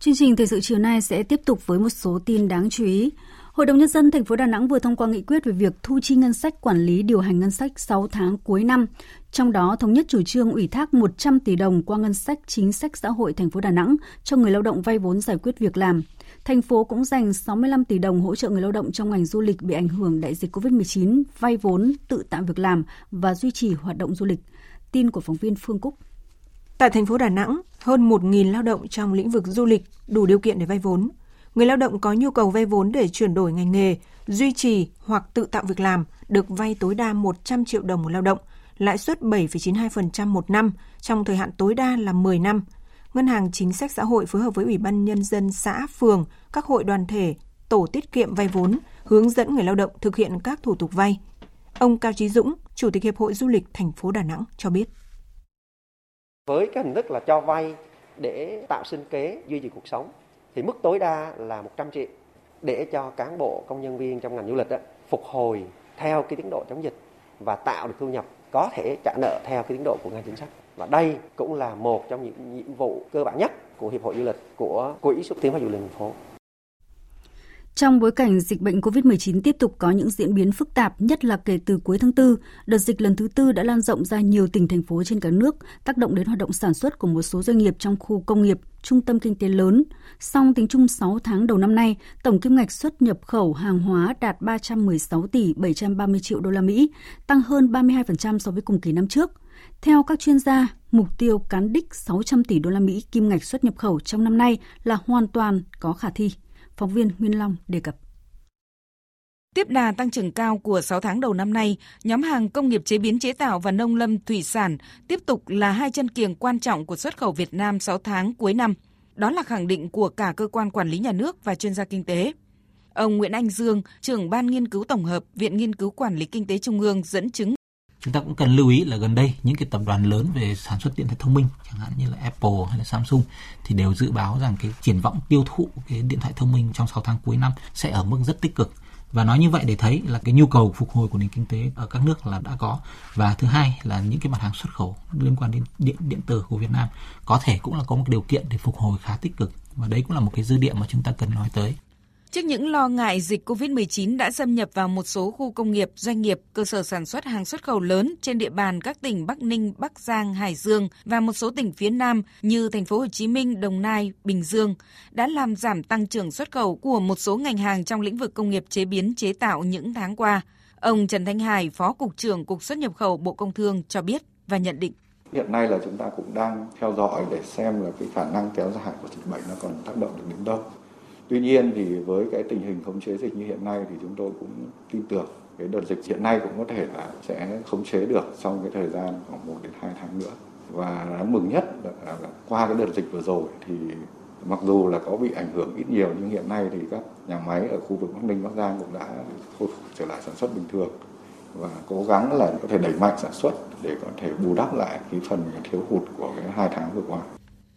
Chương trình thời sự chiều nay sẽ tiếp tục với một số tin đáng chú ý. Hội đồng nhân dân thành phố Đà Nẵng vừa thông qua nghị quyết về việc thu chi ngân sách quản lý điều hành ngân sách 6 tháng cuối năm. Trong đó thống nhất chủ trương ủy thác 100 tỷ đồng qua ngân sách chính sách xã hội thành phố Đà Nẵng cho người lao động vay vốn giải quyết việc làm. Thành phố cũng dành 65 tỷ đồng hỗ trợ người lao động trong ngành du lịch bị ảnh hưởng đại dịch COVID-19, vay vốn, tự tạo việc làm và duy trì hoạt động du lịch. Tin của phóng viên Phương Cúc. Tại thành phố Đà Nẵng, hơn 1.000 lao động trong lĩnh vực du lịch đủ điều kiện để vay vốn. Người lao động có nhu cầu vay vốn để chuyển đổi ngành nghề, duy trì hoặc tự tạo việc làm được vay tối đa 100 triệu đồng một lao động, lãi suất 7,92% một năm, trong thời hạn tối đa là 10 năm – Ngân hàng Chính sách Xã hội phối hợp với Ủy ban Nhân dân xã, phường, các hội đoàn thể, tổ tiết kiệm vay vốn, hướng dẫn người lao động thực hiện các thủ tục vay. Ông Cao Trí Dũng, Chủ tịch Hiệp hội Du lịch thành phố Đà Nẵng cho biết. Với cái hình thức là cho vay để tạo sinh kế, duy trì cuộc sống, thì mức tối đa là 100 triệu để cho cán bộ công nhân viên trong ngành du lịch đó, phục hồi theo cái tiến độ chống dịch và tạo được thu nhập có thể trả nợ theo cái tiến độ của ngành chính sách và đây cũng là một trong những nhiệm vụ cơ bản nhất của hiệp hội du lịch của quỹ xúc tiến và du lịch thành phố trong bối cảnh dịch bệnh COVID-19 tiếp tục có những diễn biến phức tạp, nhất là kể từ cuối tháng 4, đợt dịch lần thứ tư đã lan rộng ra nhiều tỉnh thành phố trên cả nước, tác động đến hoạt động sản xuất của một số doanh nghiệp trong khu công nghiệp, trung tâm kinh tế lớn. Song tính chung 6 tháng đầu năm nay, tổng kim ngạch xuất nhập khẩu hàng hóa đạt 316 tỷ 730 triệu đô la Mỹ, tăng hơn 32% so với cùng kỳ năm trước. Theo các chuyên gia, mục tiêu cán đích 600 tỷ đô la Mỹ kim ngạch xuất nhập khẩu trong năm nay là hoàn toàn có khả thi. Phóng viên Nguyên Long đề cập. Tiếp đà tăng trưởng cao của 6 tháng đầu năm nay, nhóm hàng công nghiệp chế biến chế tạo và nông lâm thủy sản tiếp tục là hai chân kiềng quan trọng của xuất khẩu Việt Nam 6 tháng cuối năm. Đó là khẳng định của cả cơ quan quản lý nhà nước và chuyên gia kinh tế. Ông Nguyễn Anh Dương, trưởng ban nghiên cứu tổng hợp Viện Nghiên cứu Quản lý Kinh tế Trung ương dẫn chứng chúng ta cũng cần lưu ý là gần đây những cái tập đoàn lớn về sản xuất điện thoại thông minh, chẳng hạn như là Apple hay là Samsung, thì đều dự báo rằng cái triển vọng tiêu thụ cái điện thoại thông minh trong 6 tháng cuối năm sẽ ở mức rất tích cực. Và nói như vậy để thấy là cái nhu cầu phục hồi của nền kinh tế ở các nước là đã có. Và thứ hai là những cái mặt hàng xuất khẩu liên quan đến điện điện tử của Việt Nam có thể cũng là có một điều kiện để phục hồi khá tích cực. Và đấy cũng là một cái dư địa mà chúng ta cần nói tới. Trước những lo ngại dịch COVID-19 đã xâm nhập vào một số khu công nghiệp, doanh nghiệp, cơ sở sản xuất hàng xuất khẩu lớn trên địa bàn các tỉnh Bắc Ninh, Bắc Giang, Hải Dương và một số tỉnh phía Nam như thành phố Hồ Chí Minh, Đồng Nai, Bình Dương đã làm giảm tăng trưởng xuất khẩu của một số ngành hàng trong lĩnh vực công nghiệp chế biến chế tạo những tháng qua. Ông Trần Thanh Hải, Phó cục trưởng Cục xuất nhập khẩu Bộ Công Thương cho biết và nhận định Hiện nay là chúng ta cũng đang theo dõi để xem là cái khả năng kéo dài của dịch bệnh nó còn tác động được đến đâu Tuy nhiên thì với cái tình hình khống chế dịch như hiện nay thì chúng tôi cũng tin tưởng cái đợt dịch hiện nay cũng có thể là sẽ khống chế được trong cái thời gian khoảng 1 đến 2 tháng nữa. Và đáng mừng nhất là, là qua cái đợt dịch vừa rồi thì mặc dù là có bị ảnh hưởng ít nhiều nhưng hiện nay thì các nhà máy ở khu vực Bắc Ninh, Bắc Giang cũng đã khôi phục trở lại sản xuất bình thường và cố gắng là có thể đẩy mạnh sản xuất để có thể bù đắp lại cái phần thiếu hụt của cái hai tháng vừa qua.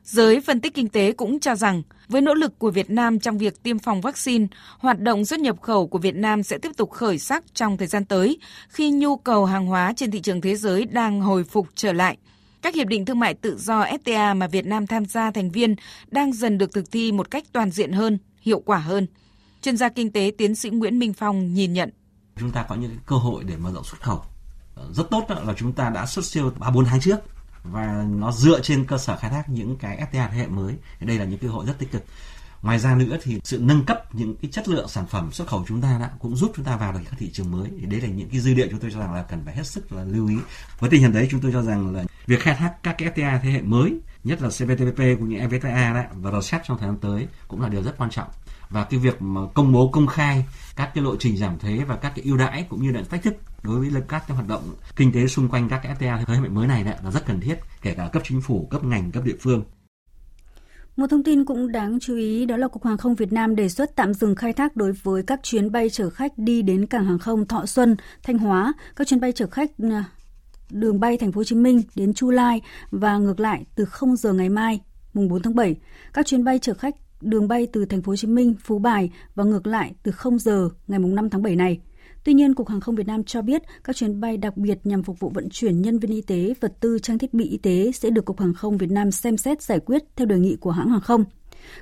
Giới phân tích kinh tế cũng cho rằng, với nỗ lực của Việt Nam trong việc tiêm phòng vaccine, hoạt động xuất nhập khẩu của Việt Nam sẽ tiếp tục khởi sắc trong thời gian tới khi nhu cầu hàng hóa trên thị trường thế giới đang hồi phục trở lại. Các hiệp định thương mại tự do FTA mà Việt Nam tham gia thành viên đang dần được thực thi một cách toàn diện hơn, hiệu quả hơn. Chuyên gia kinh tế tiến sĩ Nguyễn Minh Phong nhìn nhận. Chúng ta có những cơ hội để mở rộng xuất khẩu. Ờ, rất tốt là chúng ta đã xuất siêu 3-4 tháng trước và nó dựa trên cơ sở khai thác những cái FTA thế hệ mới. Đây là những cơ hội rất tích cực. Ngoài ra nữa thì sự nâng cấp những cái chất lượng sản phẩm xuất khẩu chúng ta đã cũng giúp chúng ta vào được các thị trường mới. Thì đấy là những cái dư địa chúng tôi cho rằng là cần phải hết sức là lưu ý. Với tình hình đấy chúng tôi cho rằng là việc khai thác các cái FTA thế hệ mới nhất là CPTPP cũng như EVFTA đấy, và RCEP trong thời gian tới cũng là điều rất quan trọng. Và cái việc mà công bố công khai các cái lộ trình giảm thuế và các cái ưu đãi cũng như là thách thức đối với các cái hoạt động kinh tế xung quanh các cái FTA thế hệ mới này là rất cần thiết kể cả cấp chính phủ, cấp ngành, cấp địa phương. Một thông tin cũng đáng chú ý đó là Cục Hàng không Việt Nam đề xuất tạm dừng khai thác đối với các chuyến bay chở khách đi đến cảng hàng không Thọ Xuân, Thanh Hóa, các chuyến bay chở khách à, đường bay Thành phố Hồ Chí Minh đến Chu Lai và ngược lại từ 0 giờ ngày mai, mùng 4 tháng 7. Các chuyến bay chở khách đường bay từ Thành phố Hồ Chí Minh, Phú Bài và ngược lại từ 0 giờ ngày mùng 5 tháng 7 này. Tuy nhiên, Cục Hàng không Việt Nam cho biết các chuyến bay đặc biệt nhằm phục vụ vận chuyển nhân viên y tế, vật tư, trang thiết bị y tế sẽ được Cục Hàng không Việt Nam xem xét giải quyết theo đề nghị của hãng hàng không.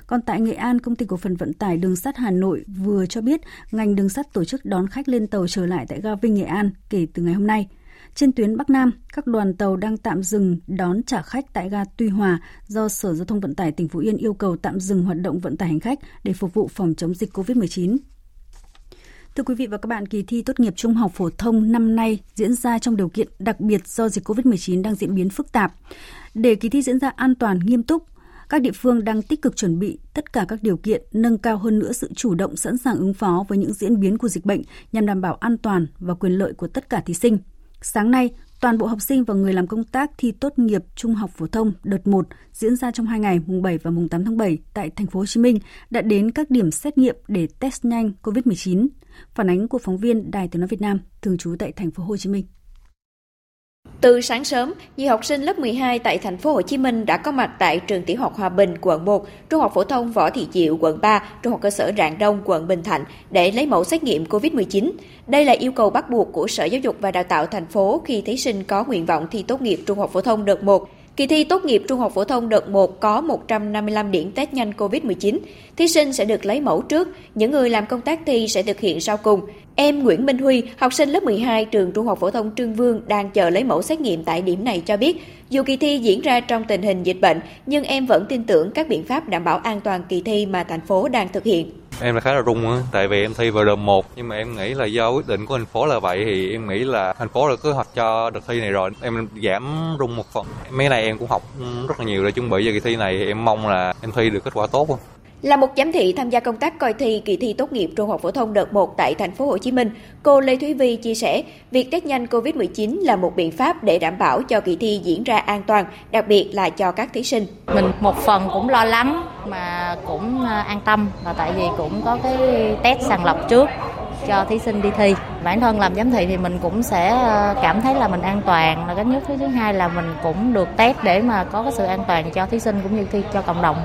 Còn tại Nghệ An, công ty cổ phần vận tải đường sắt Hà Nội vừa cho biết ngành đường sắt tổ chức đón khách lên tàu trở lại tại ga Vinh Nghệ An kể từ ngày hôm nay. Trên tuyến Bắc Nam, các đoàn tàu đang tạm dừng đón trả khách tại ga Tuy Hòa do Sở Giao thông Vận tải tỉnh Phú Yên yêu cầu tạm dừng hoạt động vận tải hành khách để phục vụ phòng chống dịch COVID-19. Thưa quý vị và các bạn, kỳ thi tốt nghiệp trung học phổ thông năm nay diễn ra trong điều kiện đặc biệt do dịch COVID-19 đang diễn biến phức tạp. Để kỳ thi diễn ra an toàn, nghiêm túc, các địa phương đang tích cực chuẩn bị tất cả các điều kiện nâng cao hơn nữa sự chủ động sẵn sàng ứng phó với những diễn biến của dịch bệnh nhằm đảm bảo an toàn và quyền lợi của tất cả thí sinh. Sáng nay, toàn bộ học sinh và người làm công tác thi tốt nghiệp trung học phổ thông đợt 1 diễn ra trong hai ngày, mùng 7 và mùng 8 tháng 7 tại thành phố Hồ Chí Minh đã đến các điểm xét nghiệm để test nhanh COVID-19. Phản ánh của phóng viên Đài Tiếng nói Việt Nam, thường trú tại thành phố Hồ Chí Minh. Từ sáng sớm, nhiều học sinh lớp 12 tại thành phố Hồ Chí Minh đã có mặt tại trường tiểu học Hòa Bình, quận 1, trung học phổ thông Võ Thị Diệu, quận 3, trung học cơ sở Rạng Đông, quận Bình Thạnh để lấy mẫu xét nghiệm COVID-19. Đây là yêu cầu bắt buộc của Sở Giáo dục và Đào tạo thành phố khi thí sinh có nguyện vọng thi tốt nghiệp trung học phổ thông đợt 1. Kỳ thi tốt nghiệp trung học phổ thông đợt 1 có 155 điểm test nhanh COVID-19. Thí sinh sẽ được lấy mẫu trước, những người làm công tác thi sẽ thực hiện sau cùng. Em Nguyễn Minh Huy, học sinh lớp 12 trường Trung học phổ thông Trương Vương đang chờ lấy mẫu xét nghiệm tại điểm này cho biết, dù kỳ thi diễn ra trong tình hình dịch bệnh, nhưng em vẫn tin tưởng các biện pháp đảm bảo an toàn kỳ thi mà thành phố đang thực hiện. Em là khá là rung á, tại vì em thi vào đợt một nhưng mà em nghĩ là do quyết định của thành phố là vậy thì em nghĩ là thành phố đã kế hoạch cho đợt thi này rồi. Em giảm rung một phần. Mấy này em cũng học rất là nhiều để chuẩn bị cho kỳ thi này thì em mong là em thi được kết quả tốt. Là một giám thị tham gia công tác coi thi kỳ thi tốt nghiệp trung học phổ thông đợt 1 tại thành phố Hồ Chí Minh, cô Lê Thúy Vi chia sẻ, việc test nhanh COVID-19 là một biện pháp để đảm bảo cho kỳ thi diễn ra an toàn, đặc biệt là cho các thí sinh. Mình một phần cũng lo lắng mà cũng à, an tâm là tại vì cũng có cái test sàng lọc trước cho thí sinh đi thi. Bản thân làm giám thị thì mình cũng sẽ à, cảm thấy là mình an toàn là cái nhất. thứ Thứ hai là mình cũng được test để mà có cái sự an toàn cho thí sinh cũng như thi cho cộng đồng.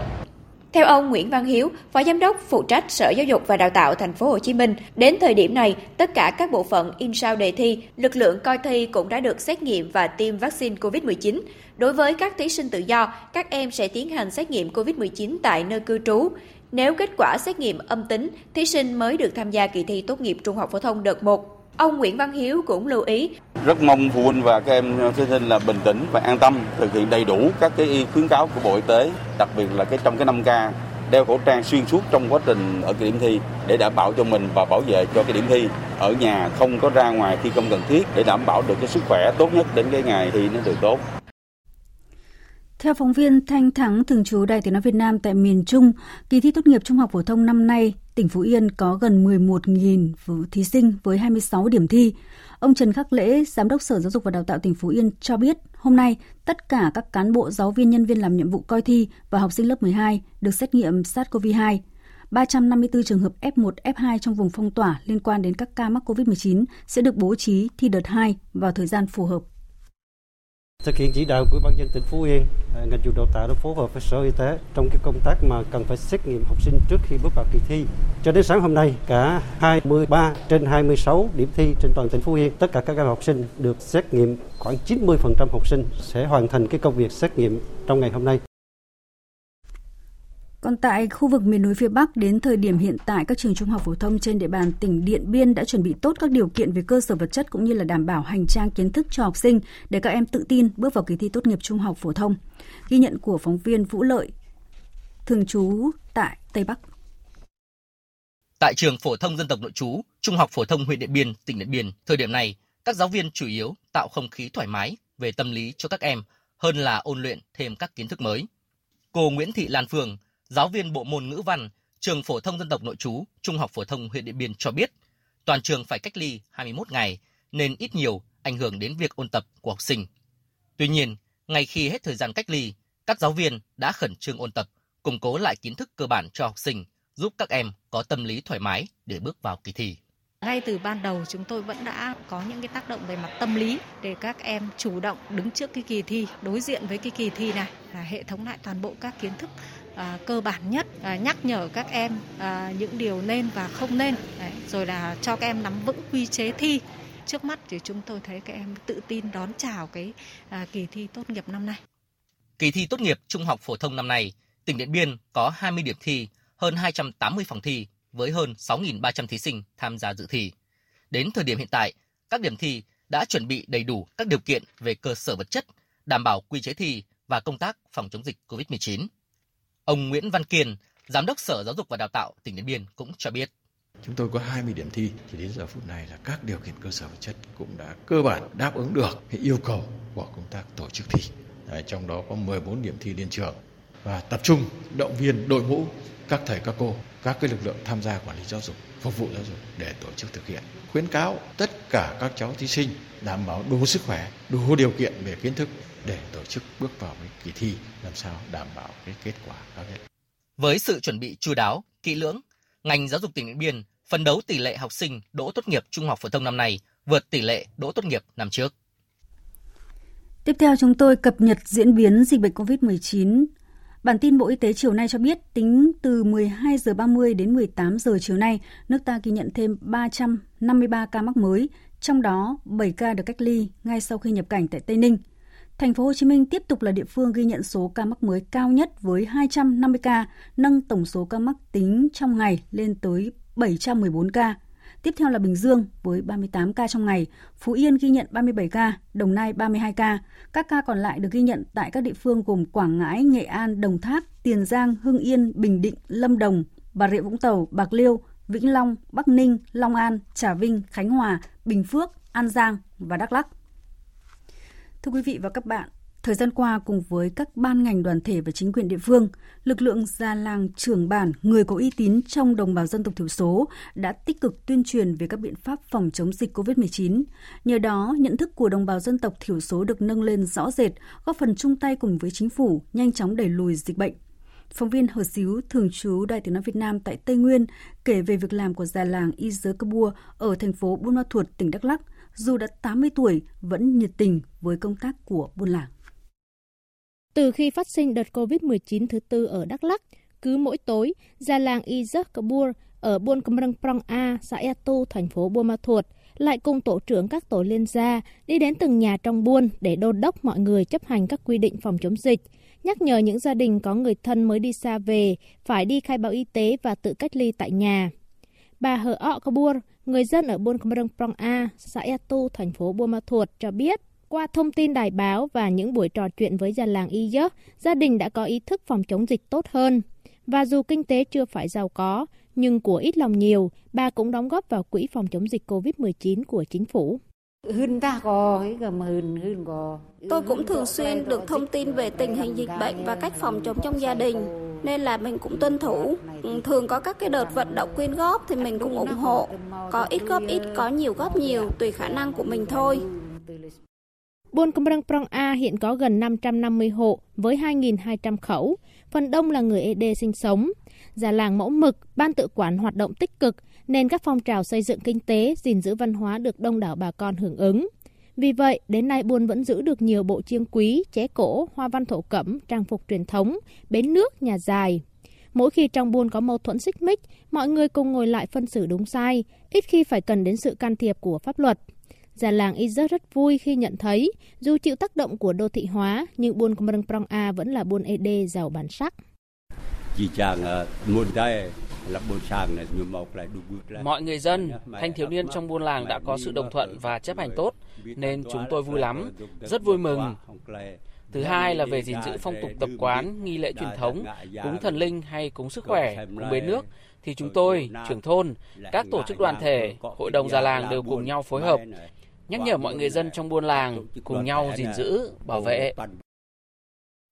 Theo ông Nguyễn Văn Hiếu, Phó Giám đốc phụ trách Sở Giáo dục và Đào tạo Thành phố Hồ Chí Minh, đến thời điểm này, tất cả các bộ phận in sao đề thi, lực lượng coi thi cũng đã được xét nghiệm và tiêm vaccine COVID-19. Đối với các thí sinh tự do, các em sẽ tiến hành xét nghiệm COVID-19 tại nơi cư trú. Nếu kết quả xét nghiệm âm tính, thí sinh mới được tham gia kỳ thi tốt nghiệp trung học phổ thông đợt 1. Ông Nguyễn Văn Hiếu cũng lưu ý. Rất mong phụ huynh và các em thí sinh là bình tĩnh và an tâm thực hiện đầy đủ các cái khuyến cáo của Bộ Y tế, đặc biệt là cái trong cái 5K đeo khẩu trang xuyên suốt trong quá trình ở cái điểm thi để đảm bảo cho mình và bảo vệ cho cái điểm thi ở nhà không có ra ngoài khi không cần thiết để đảm bảo được cái sức khỏe tốt nhất đến cái ngày thi nó được tốt. Theo phóng viên Thanh Thắng thường trú Đài Tiếng nói Việt Nam tại miền Trung, kỳ thi tốt nghiệp trung học phổ thông năm nay, tỉnh Phú Yên có gần 11.000 thí sinh với 26 điểm thi. Ông Trần Khắc Lễ, Giám đốc Sở Giáo dục và Đào tạo tỉnh Phú Yên cho biết, hôm nay tất cả các cán bộ giáo viên nhân viên làm nhiệm vụ coi thi và học sinh lớp 12 được xét nghiệm SARS-CoV-2. 354 trường hợp F1, F2 trong vùng phong tỏa liên quan đến các ca mắc COVID-19 sẽ được bố trí thi đợt 2 vào thời gian phù hợp. Thực hiện chỉ đạo của ban dân tỉnh Phú Yên, à, ngành giáo dục đào tạo đã phối hợp với Sở Y tế trong cái công tác mà cần phải xét nghiệm học sinh trước khi bước vào kỳ thi. Cho đến sáng hôm nay, cả 23 trên 26 điểm thi trên toàn tỉnh Phú Yên, tất cả các em học sinh được xét nghiệm khoảng 90% học sinh sẽ hoàn thành cái công việc xét nghiệm trong ngày hôm nay. Còn tại khu vực miền núi phía Bắc, đến thời điểm hiện tại, các trường trung học phổ thông trên địa bàn tỉnh Điện Biên đã chuẩn bị tốt các điều kiện về cơ sở vật chất cũng như là đảm bảo hành trang kiến thức cho học sinh để các em tự tin bước vào kỳ thi tốt nghiệp trung học phổ thông. Ghi nhận của phóng viên Vũ Lợi, thường trú tại Tây Bắc. Tại trường phổ thông dân tộc nội trú, Trung học phổ thông huyện Điện Biên, tỉnh Điện Biên, thời điểm này, các giáo viên chủ yếu tạo không khí thoải mái về tâm lý cho các em hơn là ôn luyện thêm các kiến thức mới. Cô Nguyễn Thị Lan Phương, giáo viên bộ môn ngữ văn, trường phổ thông dân tộc nội trú, Trung học phổ thông huyện Điện Biên cho biết, toàn trường phải cách ly 21 ngày nên ít nhiều ảnh hưởng đến việc ôn tập của học sinh. Tuy nhiên, ngay khi hết thời gian cách ly, các giáo viên đã khẩn trương ôn tập, củng cố lại kiến thức cơ bản cho học sinh, giúp các em có tâm lý thoải mái để bước vào kỳ thi. Ngay từ ban đầu chúng tôi vẫn đã có những cái tác động về mặt tâm lý để các em chủ động đứng trước cái kỳ thi, đối diện với cái kỳ thi này là hệ thống lại toàn bộ các kiến thức à, cơ bản nhất à, nhắc nhở các em à, những điều nên và không nên Đấy, rồi là cho các em nắm vững quy chế thi trước mắt thì chúng tôi thấy các em tự tin đón chào cái à, kỳ thi tốt nghiệp năm nay. Kỳ thi tốt nghiệp trung học phổ thông năm nay, tỉnh Điện Biên có 20 điểm thi, hơn 280 phòng thi với hơn 6.300 thí sinh tham gia dự thi. Đến thời điểm hiện tại, các điểm thi đã chuẩn bị đầy đủ các điều kiện về cơ sở vật chất, đảm bảo quy chế thi và công tác phòng chống dịch COVID-19. Ông Nguyễn Văn Kiên, Giám đốc Sở Giáo dục và Đào tạo tỉnh Điện Biên cũng cho biết. Chúng tôi có 20 điểm thi thì đến giờ phút này là các điều kiện cơ sở vật chất cũng đã cơ bản đáp ứng được cái yêu cầu của công tác tổ chức thi. Đấy, trong đó có 14 điểm thi liên trường và tập trung động viên đội ngũ các thầy các cô, các cái lực lượng tham gia quản lý giáo dục, phục vụ giáo dục để tổ chức thực hiện. Khuyến cáo tất cả các cháu thí sinh đảm bảo đủ sức khỏe, đủ điều kiện về kiến thức để tổ chức bước vào cái kỳ thi làm sao đảm bảo cái kết quả cao nhất. Với sự chuẩn bị chu đáo, kỹ lưỡng, ngành giáo dục tỉnh Điện Biên phấn đấu tỷ lệ học sinh đỗ tốt nghiệp trung học phổ thông năm nay vượt tỷ lệ đỗ tốt nghiệp năm trước. Tiếp theo chúng tôi cập nhật diễn biến dịch bệnh COVID-19. Bản tin Bộ Y tế chiều nay cho biết tính từ 12 giờ 30 đến 18 giờ chiều nay, nước ta ghi nhận thêm 353 ca mắc mới, trong đó 7 ca được cách ly ngay sau khi nhập cảnh tại Tây Ninh. Thành phố Hồ Chí Minh tiếp tục là địa phương ghi nhận số ca mắc mới cao nhất với 250 ca, nâng tổng số ca mắc tính trong ngày lên tới 714 ca. Tiếp theo là Bình Dương với 38 ca trong ngày, Phú Yên ghi nhận 37 ca, Đồng Nai 32 ca. Các ca còn lại được ghi nhận tại các địa phương gồm Quảng Ngãi, Nghệ An, Đồng Tháp, Tiền Giang, Hưng Yên, Bình Định, Lâm Đồng, Bà Rịa Vũng Tàu, Bạc Liêu, Vĩnh Long, Bắc Ninh, Long An, Trà Vinh, Khánh Hòa, Bình Phước, An Giang và Đắk Lắk. Thưa quý vị và các bạn, Thời gian qua, cùng với các ban ngành đoàn thể và chính quyền địa phương, lực lượng già làng trưởng bản, người có uy tín trong đồng bào dân tộc thiểu số đã tích cực tuyên truyền về các biện pháp phòng chống dịch COVID-19. Nhờ đó, nhận thức của đồng bào dân tộc thiểu số được nâng lên rõ rệt, góp phần chung tay cùng với chính phủ nhanh chóng đẩy lùi dịch bệnh. Phóng viên Hờ Xíu, thường trú Đài tiếng nói Việt Nam tại Tây Nguyên, kể về việc làm của già làng Y Giới Cơ Bua ở thành phố Buôn Ma Thuột, tỉnh Đắk Lắk, dù đã 80 tuổi vẫn nhiệt tình với công tác của buôn làng. Từ khi phát sinh đợt COVID-19 thứ tư ở Đắk Lắk, cứ mỗi tối, gia làng Izak Kabur ở Buôn Câm Răng Prong A, xã Ea Tu, thành phố Buôn Ma Thuột, lại cùng tổ trưởng các tổ liên gia đi đến từng nhà trong buôn để đôn đốc mọi người chấp hành các quy định phòng chống dịch, nhắc nhở những gia đình có người thân mới đi xa về phải đi khai báo y tế và tự cách ly tại nhà. Bà Hờ Ọ Kabur, người dân ở Buôn Câm Răng Prong A, xã Ea Tu, thành phố Buôn Ma Thuột cho biết, qua thông tin đài báo và những buổi trò chuyện với già làng Y Dơ, gia đình đã có ý thức phòng chống dịch tốt hơn. Và dù kinh tế chưa phải giàu có, nhưng của ít lòng nhiều, bà cũng đóng góp vào quỹ phòng chống dịch COVID-19 của chính phủ. Tôi cũng thường xuyên được thông tin về tình hình dịch bệnh và cách phòng chống trong gia đình, nên là mình cũng tuân thủ. Thường có các cái đợt vận động quyên góp thì mình cũng ủng hộ. Có ít góp ít, có nhiều góp nhiều, tùy khả năng của mình thôi. Buôn Câm Răng Prong A hiện có gần 550 hộ với 2.200 khẩu, phần đông là người ED sinh sống. Già làng mẫu mực, ban tự quản hoạt động tích cực nên các phong trào xây dựng kinh tế, gìn giữ văn hóa được đông đảo bà con hưởng ứng. Vì vậy, đến nay buôn vẫn giữ được nhiều bộ chiêng quý, ché cổ, hoa văn thổ cẩm, trang phục truyền thống, bến nước, nhà dài. Mỗi khi trong buôn có mâu thuẫn xích mích, mọi người cùng ngồi lại phân xử đúng sai, ít khi phải cần đến sự can thiệp của pháp luật. Già làng Izot rất vui khi nhận thấy, dù chịu tác động của đô thị hóa, nhưng buôn Công Prong A vẫn là buôn ED giàu bản sắc. Ờ, Mọi người dân, thanh thiếu niên trong buôn làng đã có sự đồng thuận và chấp hành tốt, nên chúng tôi vui lắm, rất vui mừng. Thứ hai là về gìn giữ phong tục tập quán, nghi lễ truyền thống, cúng thần linh hay cúng sức khỏe, cúng bến nước, thì chúng tôi, trưởng thôn, các tổ chức đoàn thể, hội đồng già làng đều cùng nhau phối hợp, nhắc nhở mọi người dân trong buôn làng cùng nhau gìn giữ, bảo vệ.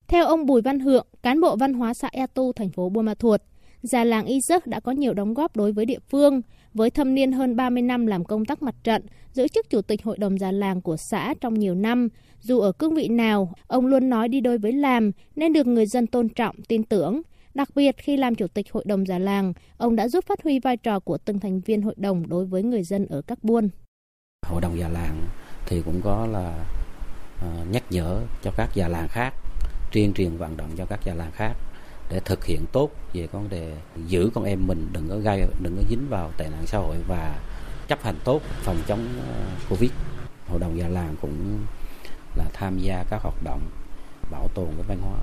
Theo ông Bùi Văn Hượng, cán bộ văn hóa xã E Tu, thành phố Buôn Ma Thuột, già làng Y Giấc đã có nhiều đóng góp đối với địa phương. Với thâm niên hơn 30 năm làm công tác mặt trận, giữ chức chủ tịch hội đồng già làng của xã trong nhiều năm, dù ở cương vị nào, ông luôn nói đi đôi với làm nên được người dân tôn trọng, tin tưởng. Đặc biệt khi làm chủ tịch hội đồng già làng, ông đã giúp phát huy vai trò của từng thành viên hội đồng đối với người dân ở các buôn hội đồng già làng thì cũng có là uh, nhắc nhở cho các già làng khác tuyên truyền vận động cho các già làng khác để thực hiện tốt về vấn đề giữ con em mình đừng có gây đừng có dính vào tệ nạn xã hội và chấp hành tốt phòng chống ờ, covid. Hội đồng già làng cũng là tham gia các hoạt động bảo tồn cái văn hóa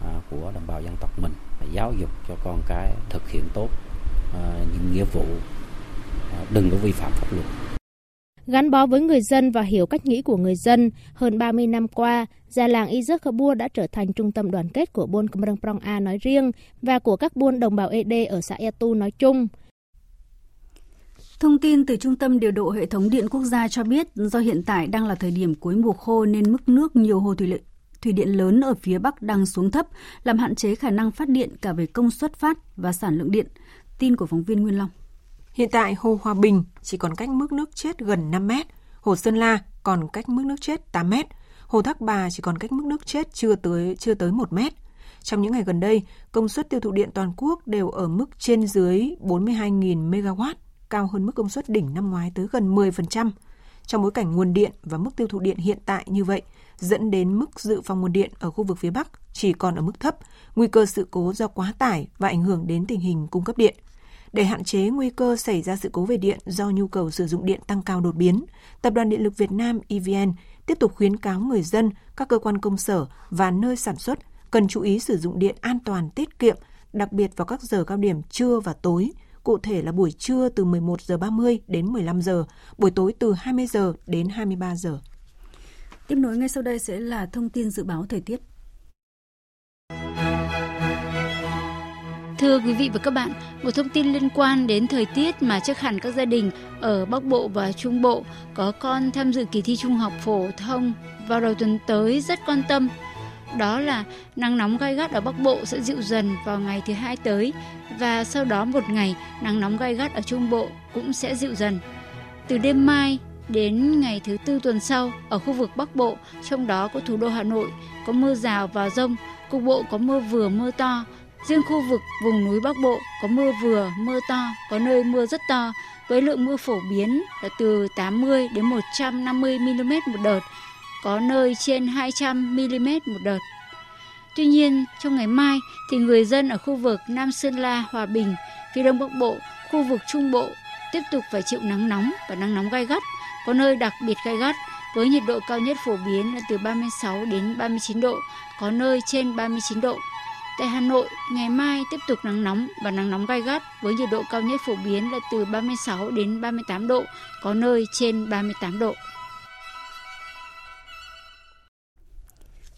ờ, của đồng bào dân tộc mình giáo dục cho con cái thực hiện tốt những nghĩa vụ đừng có vi phạm pháp luật. Gắn bó với người dân và hiểu cách nghĩ của người dân, hơn 30 năm qua, Già làng Izak Khabur đã trở thành trung tâm đoàn kết của buôn Câm Prong A nói riêng và của các buôn đồng bào ED ở xã Etu nói chung. Thông tin từ Trung tâm Điều độ Hệ thống Điện Quốc gia cho biết do hiện tại đang là thời điểm cuối mùa khô nên mức nước nhiều hồ thủy lợi thủy điện lớn ở phía Bắc đang xuống thấp, làm hạn chế khả năng phát điện cả về công suất phát và sản lượng điện. Tin của phóng viên Nguyên Long. Hiện tại Hồ Hòa Bình chỉ còn cách mức nước chết gần 5 mét, Hồ Sơn La còn cách mức nước chết 8 mét, Hồ Thác Bà chỉ còn cách mức nước chết chưa tới chưa tới 1 mét. Trong những ngày gần đây, công suất tiêu thụ điện toàn quốc đều ở mức trên dưới 42.000 MW, cao hơn mức công suất đỉnh năm ngoái tới gần 10%. Trong bối cảnh nguồn điện và mức tiêu thụ điện hiện tại như vậy, dẫn đến mức dự phòng nguồn điện ở khu vực phía Bắc chỉ còn ở mức thấp, nguy cơ sự cố do quá tải và ảnh hưởng đến tình hình cung cấp điện – để hạn chế nguy cơ xảy ra sự cố về điện do nhu cầu sử dụng điện tăng cao đột biến, Tập đoàn Điện lực Việt Nam EVN tiếp tục khuyến cáo người dân, các cơ quan công sở và nơi sản xuất cần chú ý sử dụng điện an toàn tiết kiệm, đặc biệt vào các giờ cao điểm trưa và tối, cụ thể là buổi trưa từ 11 giờ 30 đến 15 giờ, buổi tối từ 20 giờ đến 23 giờ. Tiếp nối ngay sau đây sẽ là thông tin dự báo thời tiết. Thưa quý vị và các bạn, một thông tin liên quan đến thời tiết mà chắc hẳn các gia đình ở Bắc Bộ và Trung Bộ có con tham dự kỳ thi trung học phổ thông vào đầu tuần tới rất quan tâm. Đó là nắng nóng gai gắt ở Bắc Bộ sẽ dịu dần vào ngày thứ hai tới và sau đó một ngày nắng nóng gai gắt ở Trung Bộ cũng sẽ dịu dần. Từ đêm mai đến ngày thứ tư tuần sau ở khu vực Bắc Bộ, trong đó có thủ đô Hà Nội, có mưa rào và rông, cục bộ có mưa vừa mưa to, Riêng khu vực vùng núi Bắc Bộ có mưa vừa, mưa to, có nơi mưa rất to, với lượng mưa phổ biến là từ 80 đến 150 mm một đợt, có nơi trên 200 mm một đợt. Tuy nhiên, trong ngày mai thì người dân ở khu vực Nam Sơn La, Hòa Bình, phía Đông Bắc Bộ, khu vực Trung Bộ tiếp tục phải chịu nắng nóng và nắng nóng gai gắt, có nơi đặc biệt gai gắt với nhiệt độ cao nhất phổ biến là từ 36 đến 39 độ, có nơi trên 39 độ. Tại Hà Nội, ngày mai tiếp tục nắng nóng và nắng nóng gai gắt với nhiệt độ cao nhất phổ biến là từ 36 đến 38 độ, có nơi trên 38 độ.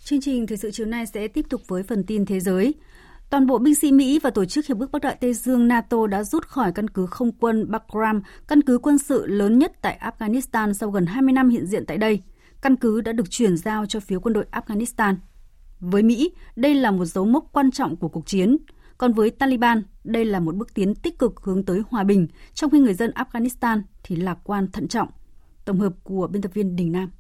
Chương trình thời sự chiều nay sẽ tiếp tục với phần tin thế giới. Toàn bộ binh sĩ Mỹ và Tổ chức Hiệp ước Bắc Đại Tây Dương NATO đã rút khỏi căn cứ không quân Bagram, căn cứ quân sự lớn nhất tại Afghanistan sau gần 20 năm hiện diện tại đây. Căn cứ đã được chuyển giao cho phía quân đội Afghanistan. Với Mỹ, đây là một dấu mốc quan trọng của cuộc chiến. Còn với Taliban, đây là một bước tiến tích cực hướng tới hòa bình, trong khi người dân Afghanistan thì lạc quan thận trọng. Tổng hợp của biên tập viên Đình Nam.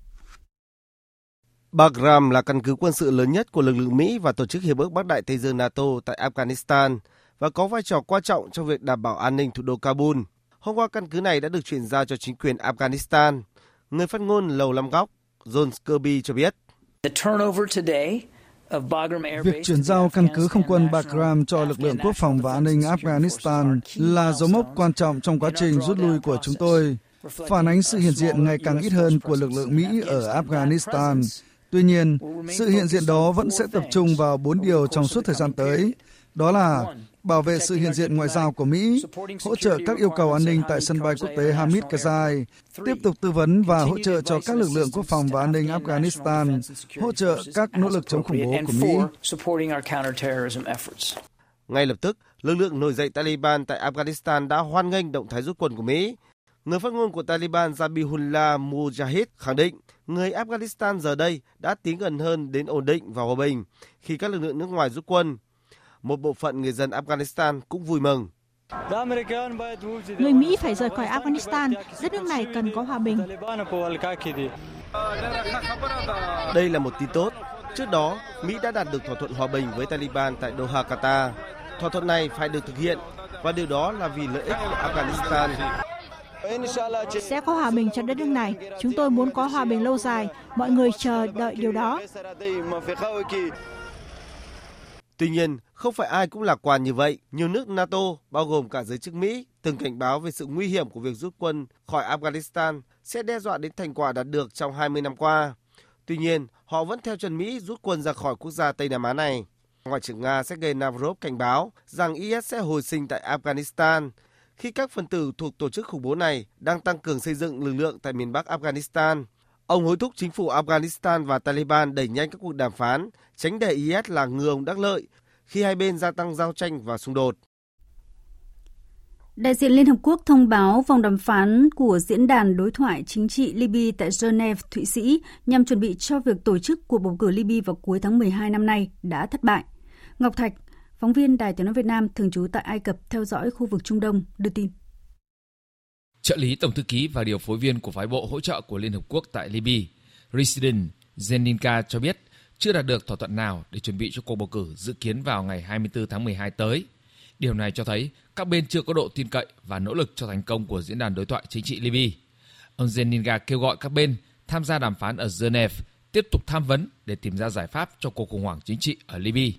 Bagram là căn cứ quân sự lớn nhất của lực lượng Mỹ và Tổ chức Hiệp ước Bắc Đại Tây Dương NATO tại Afghanistan và có vai trò quan trọng trong việc đảm bảo an ninh thủ đô Kabul. Hôm qua căn cứ này đã được chuyển giao cho chính quyền Afghanistan. Người phát ngôn Lầu Năm Góc, John Kirby cho biết. Việc chuyển giao căn cứ không quân Bagram cho lực lượng quốc phòng và an ninh Afghanistan là dấu mốc quan trọng trong quá trình rút lui của chúng tôi, phản ánh sự hiện diện ngày càng ít hơn của lực lượng Mỹ ở Afghanistan. Tuy nhiên, sự hiện diện đó vẫn sẽ tập trung vào bốn điều trong suốt thời gian tới. Đó là bảo vệ sự hiện diện ngoại giao của Mỹ, hỗ trợ các yêu cầu an ninh tại sân bay quốc tế Hamid Karzai, tiếp tục tư vấn và hỗ trợ cho các lực lượng quốc phòng và an ninh Afghanistan, hỗ trợ các nỗ lực chống khủng bố của Mỹ. Ngay lập tức, lực lượng nổi dậy Taliban tại Afghanistan đã hoan nghênh động thái rút quân của Mỹ. Người phát ngôn của Taliban Zabihullah Mujahid khẳng định người Afghanistan giờ đây đã tiến gần hơn đến ổn định và hòa bình khi các lực lượng nước ngoài rút quân một bộ phận người dân Afghanistan cũng vui mừng. Người Mỹ phải rời khỏi Afghanistan, đất nước này cần có hòa bình. Đây là một tin tốt. Trước đó, Mỹ đã đạt được thỏa thuận hòa bình với Taliban tại Doha, Qatar. Thỏa thuận này phải được thực hiện và điều đó là vì lợi ích của Afghanistan. Sẽ có hòa bình cho đất nước này. Chúng tôi muốn có hòa bình lâu dài. Mọi người chờ đợi điều đó. Tuy nhiên, không phải ai cũng lạc quan như vậy. Nhiều nước NATO, bao gồm cả giới chức Mỹ, từng cảnh báo về sự nguy hiểm của việc rút quân khỏi Afghanistan sẽ đe dọa đến thành quả đạt được trong 20 năm qua. Tuy nhiên, họ vẫn theo chân Mỹ rút quân ra khỏi quốc gia Tây Nam Á này. Ngoại trưởng Nga Sergei Lavrov cảnh báo rằng IS sẽ hồi sinh tại Afghanistan khi các phần tử thuộc tổ chức khủng bố này đang tăng cường xây dựng lực lượng tại miền Bắc Afghanistan. Ông hối thúc chính phủ Afghanistan và Taliban đẩy nhanh các cuộc đàm phán, tránh để IS là ngừa ông đắc lợi khi hai bên gia tăng giao tranh và xung đột. Đại diện Liên Hợp Quốc thông báo vòng đàm phán của Diễn đàn Đối thoại Chính trị Libya tại Geneva, Thụy Sĩ nhằm chuẩn bị cho việc tổ chức cuộc bầu cử Libya vào cuối tháng 12 năm nay đã thất bại. Ngọc Thạch, phóng viên Đài Tiếng Nói Việt Nam thường trú tại Ai Cập theo dõi khu vực Trung Đông, đưa tin. Trợ lý Tổng thư ký và điều phối viên của phái bộ hỗ trợ của Liên Hợp Quốc tại Libya, Resident Zeninka cho biết chưa đạt được thỏa thuận nào để chuẩn bị cho cuộc bầu cử dự kiến vào ngày 24 tháng 12 tới. Điều này cho thấy các bên chưa có độ tin cậy và nỗ lực cho thành công của diễn đàn đối thoại chính trị Libya. Ông Zeninga kêu gọi các bên tham gia đàm phán ở Geneva tiếp tục tham vấn để tìm ra giải pháp cho cuộc khủng hoảng chính trị ở Libya.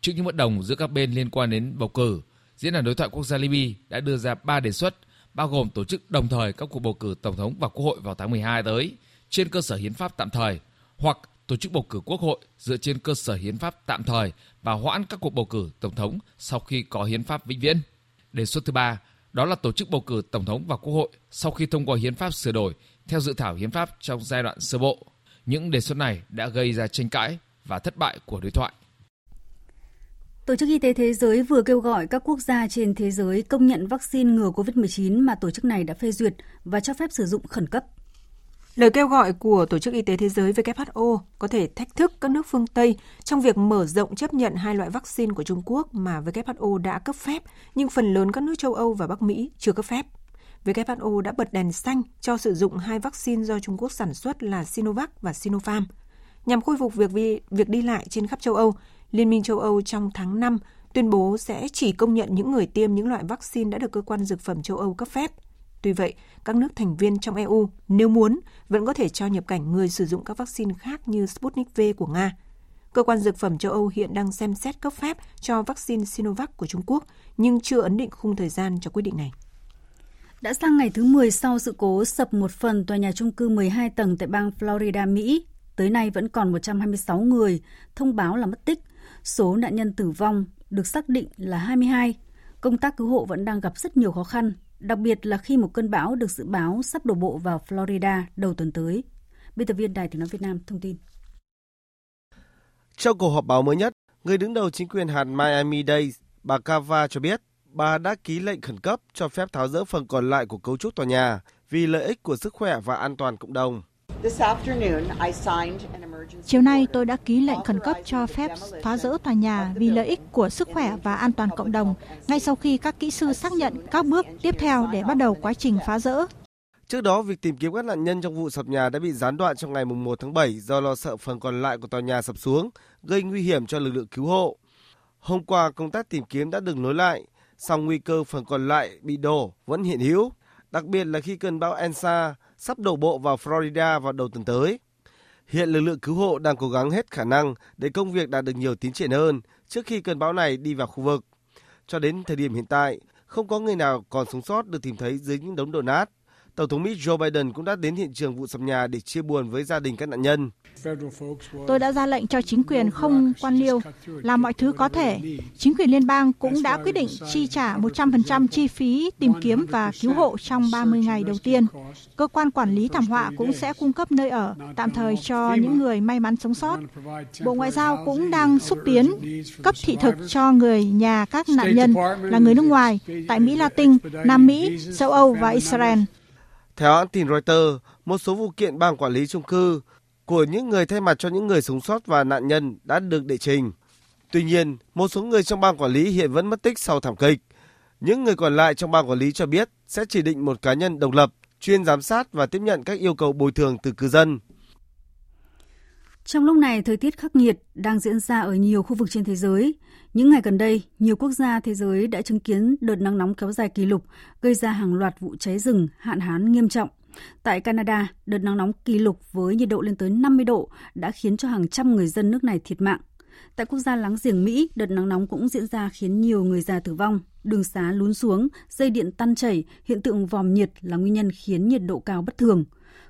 Trước những bất đồng giữa các bên liên quan đến bầu cử, Diễn đàn đối thoại quốc gia Libya đã đưa ra ba đề xuất bao gồm tổ chức đồng thời các cuộc bầu cử tổng thống và quốc hội vào tháng 12 tới trên cơ sở hiến pháp tạm thời, hoặc tổ chức bầu cử quốc hội dựa trên cơ sở hiến pháp tạm thời và hoãn các cuộc bầu cử tổng thống sau khi có hiến pháp vĩnh viễn. Đề xuất thứ ba, đó là tổ chức bầu cử tổng thống và quốc hội sau khi thông qua hiến pháp sửa đổi theo dự thảo hiến pháp trong giai đoạn sơ bộ. Những đề xuất này đã gây ra tranh cãi và thất bại của đối thoại. Tổ chức Y tế Thế giới vừa kêu gọi các quốc gia trên thế giới công nhận vaccine ngừa COVID-19 mà tổ chức này đã phê duyệt và cho phép sử dụng khẩn cấp. Lời kêu gọi của Tổ chức Y tế Thế giới WHO có thể thách thức các nước phương Tây trong việc mở rộng chấp nhận hai loại vaccine của Trung Quốc mà WHO đã cấp phép, nhưng phần lớn các nước châu Âu và Bắc Mỹ chưa cấp phép. WHO đã bật đèn xanh cho sử dụng hai vaccine do Trung Quốc sản xuất là Sinovac và Sinopharm. Nhằm khôi phục việc, vi, việc đi lại trên khắp châu Âu, Liên minh châu Âu trong tháng 5 tuyên bố sẽ chỉ công nhận những người tiêm những loại vaccine đã được cơ quan dược phẩm châu Âu cấp phép. Tuy vậy, các nước thành viên trong EU nếu muốn vẫn có thể cho nhập cảnh người sử dụng các vaccine khác như Sputnik V của Nga. Cơ quan dược phẩm châu Âu hiện đang xem xét cấp phép cho vaccine Sinovac của Trung Quốc, nhưng chưa ấn định khung thời gian cho quyết định này. Đã sang ngày thứ 10 sau sự cố sập một phần tòa nhà trung cư 12 tầng tại bang Florida, Mỹ. Tới nay vẫn còn 126 người thông báo là mất tích. Số nạn nhân tử vong được xác định là 22. Công tác cứu hộ vẫn đang gặp rất nhiều khó khăn, đặc biệt là khi một cơn bão được dự báo sắp đổ bộ vào Florida đầu tuần tới. Biên tập viên Đài tiếng nói Việt Nam thông tin. Trong cuộc họp báo mới nhất, người đứng đầu chính quyền hạt Miami-Dade, bà Cava cho biết bà đã ký lệnh khẩn cấp cho phép tháo dỡ phần còn lại của cấu trúc tòa nhà vì lợi ích của sức khỏe và an toàn cộng đồng. Chiều nay tôi đã ký lệnh khẩn cấp cho phép phá rỡ tòa nhà vì lợi ích của sức khỏe và an toàn cộng đồng, ngay sau khi các kỹ sư xác nhận các bước tiếp theo để bắt đầu quá trình phá rỡ. Trước đó, việc tìm kiếm các nạn nhân trong vụ sập nhà đã bị gián đoạn trong ngày 1 tháng 7 do lo sợ phần còn lại của tòa nhà sập xuống, gây nguy hiểm cho lực lượng cứu hộ. Hôm qua, công tác tìm kiếm đã được nối lại, song nguy cơ phần còn lại bị đổ vẫn hiện hữu, đặc biệt là khi cơn bão Ensa sắp đổ bộ vào Florida vào đầu tuần tới. Hiện lực lượng cứu hộ đang cố gắng hết khả năng để công việc đạt được nhiều tiến triển hơn trước khi cơn bão này đi vào khu vực. Cho đến thời điểm hiện tại, không có người nào còn sống sót được tìm thấy dưới những đống đổ nát. Tổng thống Mỹ Joe Biden cũng đã đến hiện trường vụ sập nhà để chia buồn với gia đình các nạn nhân. Tôi đã ra lệnh cho chính quyền không quan liêu, làm mọi thứ có thể. Chính quyền liên bang cũng đã quyết định chi trả 100% chi phí tìm kiếm và cứu hộ trong 30 ngày đầu tiên. Cơ quan quản lý thảm họa cũng sẽ cung cấp nơi ở tạm thời cho những người may mắn sống sót. Bộ Ngoại giao cũng đang xúc tiến cấp thị thực cho người nhà các nạn nhân là người nước ngoài tại Mỹ Latin, Nam Mỹ, châu Âu và Israel. Theo hãng tin Reuters, một số vụ kiện bang quản lý chung cư của những người thay mặt cho những người sống sót và nạn nhân đã được đệ trình. Tuy nhiên, một số người trong ban quản lý hiện vẫn mất tích sau thảm kịch. Những người còn lại trong ban quản lý cho biết sẽ chỉ định một cá nhân độc lập, chuyên giám sát và tiếp nhận các yêu cầu bồi thường từ cư dân. Trong lúc này, thời tiết khắc nghiệt đang diễn ra ở nhiều khu vực trên thế giới. Những ngày gần đây, nhiều quốc gia thế giới đã chứng kiến đợt nắng nóng kéo dài kỷ lục, gây ra hàng loạt vụ cháy rừng, hạn hán nghiêm trọng. Tại Canada, đợt nắng nóng kỷ lục với nhiệt độ lên tới 50 độ đã khiến cho hàng trăm người dân nước này thiệt mạng. Tại quốc gia láng giềng Mỹ, đợt nắng nóng cũng diễn ra khiến nhiều người già tử vong, đường xá lún xuống, dây điện tan chảy, hiện tượng vòm nhiệt là nguyên nhân khiến nhiệt độ cao bất thường.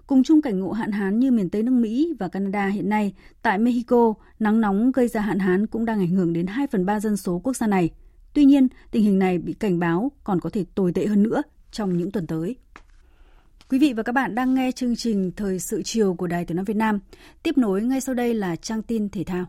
Cùng chung cảnh ngộ hạn hán như miền Tây nước Mỹ và Canada hiện nay, tại Mexico, nắng nóng gây ra hạn hán cũng đang ảnh hưởng đến 2 phần 3 dân số quốc gia này. Tuy nhiên, tình hình này bị cảnh báo còn có thể tồi tệ hơn nữa trong những tuần tới. Quý vị và các bạn đang nghe chương trình Thời sự chiều của Đài Tiếng nói Việt Nam. Tiếp nối ngay sau đây là trang tin thể thao.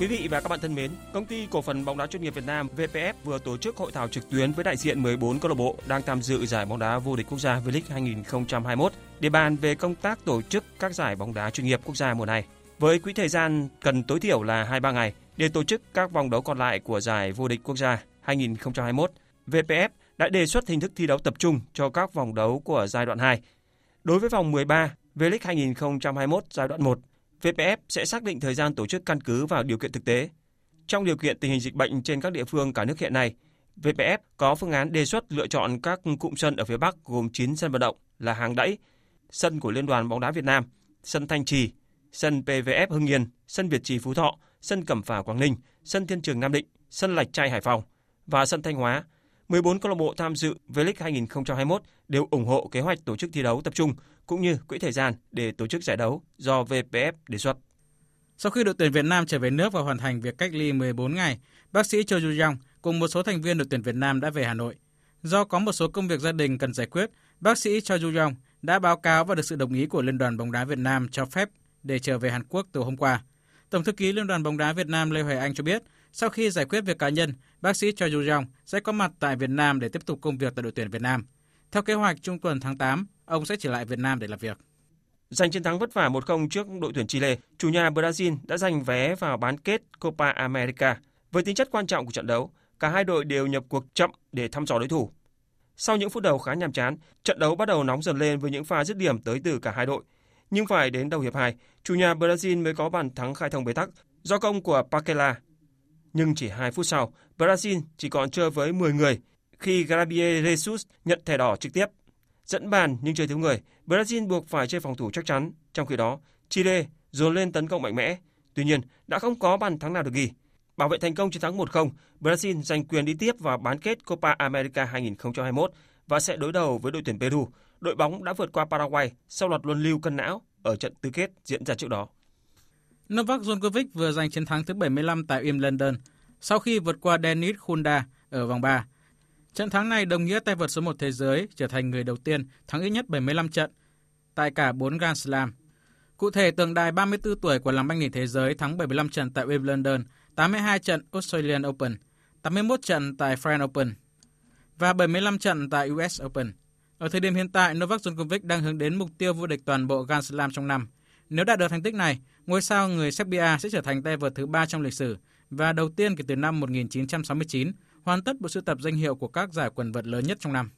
Quý vị và các bạn thân mến, công ty cổ phần bóng đá chuyên nghiệp Việt Nam VPF vừa tổ chức hội thảo trực tuyến với đại diện 14 câu lạc bộ đang tham dự giải bóng đá vô địch quốc gia V-League 2021 để bàn về công tác tổ chức các giải bóng đá chuyên nghiệp quốc gia mùa này. Với quỹ thời gian cần tối thiểu là 2-3 ngày để tổ chức các vòng đấu còn lại của giải vô địch quốc gia 2021, VPF đã đề xuất hình thức thi đấu tập trung cho các vòng đấu của giai đoạn 2. Đối với vòng 13 V-League 2021 giai đoạn 1, VPF sẽ xác định thời gian tổ chức căn cứ vào điều kiện thực tế. Trong điều kiện tình hình dịch bệnh trên các địa phương cả nước hiện nay, VPF có phương án đề xuất lựa chọn các cụm sân ở phía Bắc gồm 9 sân vận động là Hàng Đẫy, sân của Liên đoàn bóng đá Việt Nam, sân Thanh Trì, sân PVF Hưng Yên, sân Việt Trì Phú Thọ, sân Cẩm Phả Quảng Ninh, sân Thiên Trường Nam Định, sân Lạch Tray Hải Phòng và sân Thanh Hóa. 14 câu lạc bộ tham dự V-League 2021 đều ủng hộ kế hoạch tổ chức thi đấu tập trung cũng như quỹ thời gian để tổ chức giải đấu do VPF đề xuất. Sau khi đội tuyển Việt Nam trở về nước và hoàn thành việc cách ly 14 ngày, bác sĩ Cho Ju Yong cùng một số thành viên đội tuyển Việt Nam đã về Hà Nội. Do có một số công việc gia đình cần giải quyết, bác sĩ Cho Ju Yong đã báo cáo và được sự đồng ý của Liên đoàn bóng đá Việt Nam cho phép để trở về Hàn Quốc từ hôm qua. Tổng thư ký Liên đoàn bóng đá Việt Nam Lê Hoài Anh cho biết, sau khi giải quyết việc cá nhân, bác sĩ Choi Ju Jong sẽ có mặt tại Việt Nam để tiếp tục công việc tại đội tuyển Việt Nam. Theo kế hoạch trung tuần tháng 8, ông sẽ trở lại Việt Nam để làm việc. Giành chiến thắng vất vả 1-0 trước đội tuyển Chile, chủ nhà Brazil đã giành vé vào bán kết Copa America. Với tính chất quan trọng của trận đấu, cả hai đội đều nhập cuộc chậm để thăm dò đối thủ. Sau những phút đầu khá nhàm chán, trận đấu bắt đầu nóng dần lên với những pha dứt điểm tới từ cả hai đội. Nhưng phải đến đầu hiệp 2, chủ nhà Brazil mới có bàn thắng khai thông bế tắc do công của Paquela. Nhưng chỉ 2 phút sau, Brazil chỉ còn chơi với 10 người khi Gabriel Jesus nhận thẻ đỏ trực tiếp. Dẫn bàn nhưng chơi thiếu người, Brazil buộc phải chơi phòng thủ chắc chắn. Trong khi đó, Chile dồn lên tấn công mạnh mẽ. Tuy nhiên, đã không có bàn thắng nào được ghi. Bảo vệ thành công chiến thắng 1-0, Brazil giành quyền đi tiếp vào bán kết Copa America 2021 và sẽ đối đầu với đội tuyển Peru. Đội bóng đã vượt qua Paraguay sau loạt luân lưu cân não ở trận tứ kết diễn ra trước đó. Novak Djokovic vừa giành chiến thắng thứ 75 tại Wimbledon sau khi vượt qua Denis Khunda ở vòng 3. Trận thắng này đồng nghĩa tay vợt số 1 thế giới trở thành người đầu tiên thắng ít nhất 75 trận tại cả 4 Grand Slam. Cụ thể, tượng đài 34 tuổi của làng banh đỉnh thế giới thắng 75 trận tại Wimbledon, 82 trận Australian Open, 81 trận tại French Open và 75 trận tại US Open. Ở thời điểm hiện tại, Novak Djokovic đang hướng đến mục tiêu vô địch toàn bộ Grand Slam trong năm. Nếu đạt được thành tích này, ngôi sao người Serbia sẽ trở thành tay vợt thứ ba trong lịch sử và đầu tiên kể từ năm 1969 hoàn tất bộ sưu tập danh hiệu của các giải quần vợt lớn nhất trong năm.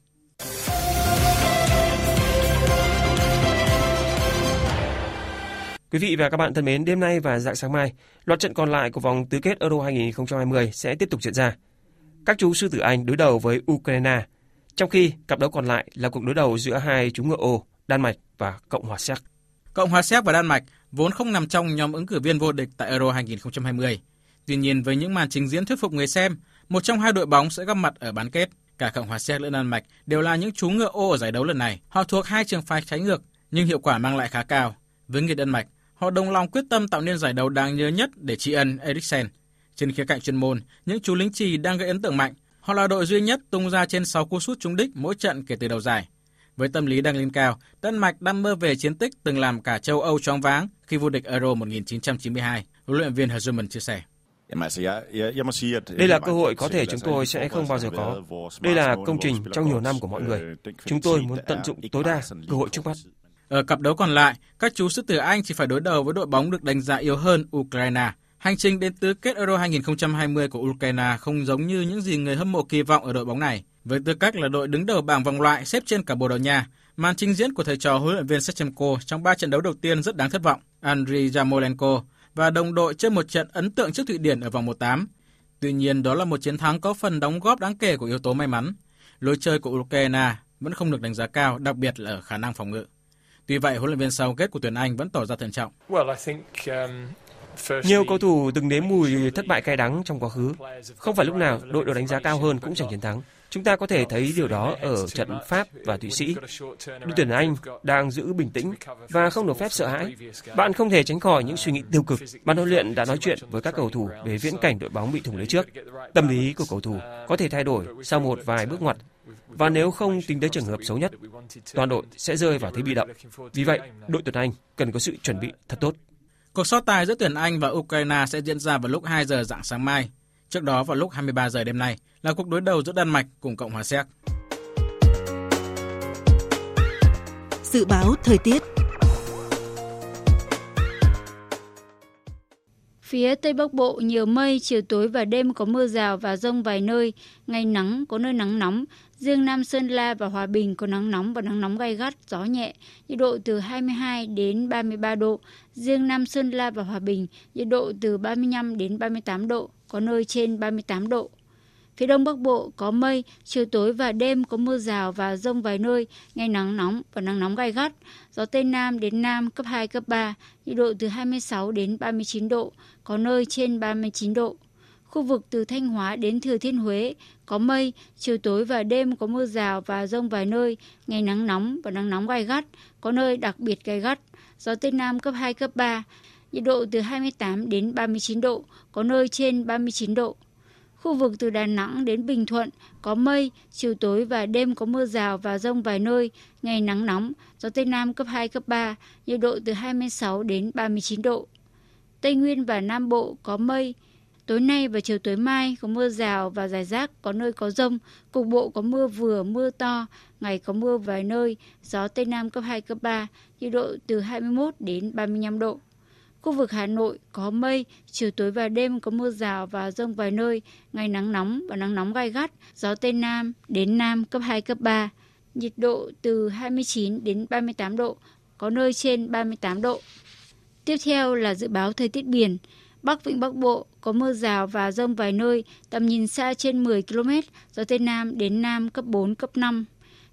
Quý vị và các bạn thân mến, đêm nay và dạng sáng mai, loạt trận còn lại của vòng tứ kết Euro 2020 sẽ tiếp tục diễn ra. Các chú sư tử Anh đối đầu với Ukraine, trong khi cặp đấu còn lại là cuộc đối đầu giữa hai chú ngựa ô, Đan Mạch và Cộng hòa Séc. Cộng hòa Séc và Đan Mạch vốn không nằm trong nhóm ứng cử viên vô địch tại Euro 2020. Tuy nhiên với những màn trình diễn thuyết phục người xem, một trong hai đội bóng sẽ gặp mặt ở bán kết. Cả Cộng hòa Séc lẫn Đan Mạch đều là những chú ngựa ô ở giải đấu lần này. Họ thuộc hai trường phái trái ngược nhưng hiệu quả mang lại khá cao. Với người Đan Mạch, họ đồng lòng quyết tâm tạo nên giải đấu đáng nhớ nhất để tri ân Eriksen. Trên khía cạnh chuyên môn, những chú lính trì đang gây ấn tượng mạnh. Họ là đội duy nhất tung ra trên 6 cú sút trúng đích mỗi trận kể từ đầu giải. Với tâm lý đang lên cao, Đan Mạch đang mơ về chiến tích từng làm cả châu Âu choáng váng khi vô địch Euro 1992, huấn luyện viên Herzuman chia sẻ. Đây là cơ hội có thể chúng tôi sẽ không bao giờ có. Đây là công trình trong nhiều năm của mọi người. Chúng tôi muốn tận dụng tối đa cơ hội trước mắt. Ở cặp đấu còn lại, các chú sư tử Anh chỉ phải đối đầu với đội bóng được đánh giá yếu hơn Ukraine. Hành trình đến tứ kết Euro 2020 của Ukraine không giống như những gì người hâm mộ kỳ vọng ở đội bóng này. Với tư cách là đội đứng đầu bảng vòng loại xếp trên cả Bồ Đào Nha, màn trình diễn của thầy trò huấn luyện viên Shevchenko trong 3 trận đấu đầu tiên rất đáng thất vọng. Andriy Yarmolenko và đồng đội chơi một trận ấn tượng trước Thụy Điển ở vòng 1-8. Tuy nhiên, đó là một chiến thắng có phần đóng góp đáng kể của yếu tố may mắn. Lối chơi của Ukraine vẫn không được đánh giá cao, đặc biệt là ở khả năng phòng ngự. Tuy vậy, huấn luyện viên sau kết của tuyển Anh vẫn tỏ ra thận trọng. Um, Nhiều cầu thủ từng nếm mùi thất bại cay đắng trong quá khứ. Không phải lúc nào đội được đánh giá cao hơn cũng giành chiến thắng. Chúng ta có thể thấy điều đó ở trận Pháp và Thụy Sĩ. Đội tuyển Anh đang giữ bình tĩnh và không được phép sợ hãi. Bạn không thể tránh khỏi những suy nghĩ tiêu cực. Ban huấn luyện đã nói chuyện với các cầu thủ về viễn cảnh đội bóng bị thủng lưới trước. Tâm lý của cầu thủ có thể thay đổi sau một vài bước ngoặt và nếu không tính tới trường hợp xấu nhất, toàn đội sẽ rơi vào thế bị động. Vì vậy, đội tuyển Anh cần có sự chuẩn bị thật tốt. Cuộc so tài giữa tuyển Anh và Ukraine sẽ diễn ra vào lúc 2 giờ dạng sáng mai. Trước đó vào lúc 23 giờ đêm nay là cuộc đối đầu giữa Đan Mạch cùng Cộng hòa Séc. Dự báo thời tiết Phía Tây Bắc Bộ nhiều mây, chiều tối và đêm có mưa rào và rông vài nơi, ngày nắng, có nơi nắng nóng. Riêng Nam Sơn La và Hòa Bình có nắng nóng và nắng nóng gai gắt, gió nhẹ, nhiệt độ từ 22 đến 33 độ. Riêng Nam Sơn La và Hòa Bình, nhiệt độ từ 35 đến 38 độ, có nơi trên 38 độ. Phía Đông Bắc Bộ có mây, chiều tối và đêm có mưa rào và rông vài nơi, ngày nắng nóng và nắng nóng gai gắt. Gió Tây Nam đến Nam cấp 2, cấp 3, nhiệt độ từ 26 đến 39 độ, có nơi trên 39 độ. Khu vực từ Thanh Hóa đến Thừa Thiên Huế có mây, chiều tối và đêm có mưa rào và rông vài nơi, ngày nắng nóng và nắng nóng gai gắt, có nơi đặc biệt gai gắt. Gió Tây Nam cấp 2, cấp 3, nhiệt độ từ 28 đến 39 độ, có nơi trên 39 độ. Khu vực từ Đà Nẵng đến Bình Thuận có mây, chiều tối và đêm có mưa rào và rông vài nơi, ngày nắng nóng, gió Tây Nam cấp 2, cấp 3, nhiệt độ từ 26 đến 39 độ. Tây Nguyên và Nam Bộ có mây, Tối nay và chiều tối mai có mưa rào và rải rác, có nơi có rông, cục bộ có mưa vừa, mưa to, ngày có mưa vài nơi, gió Tây Nam cấp 2, cấp 3, nhiệt độ từ 21 đến 35 độ. Khu vực Hà Nội có mây, chiều tối và đêm có mưa rào và rông vài nơi, ngày nắng nóng và nắng nóng gai gắt, gió Tây Nam đến Nam cấp 2, cấp 3, nhiệt độ từ 29 đến 38 độ, có nơi trên 38 độ. Tiếp theo là dự báo thời tiết biển. Bắc Vịnh Bắc Bộ có mưa rào và rông vài nơi, tầm nhìn xa trên 10 km, gió Tây Nam đến Nam cấp 4, cấp 5.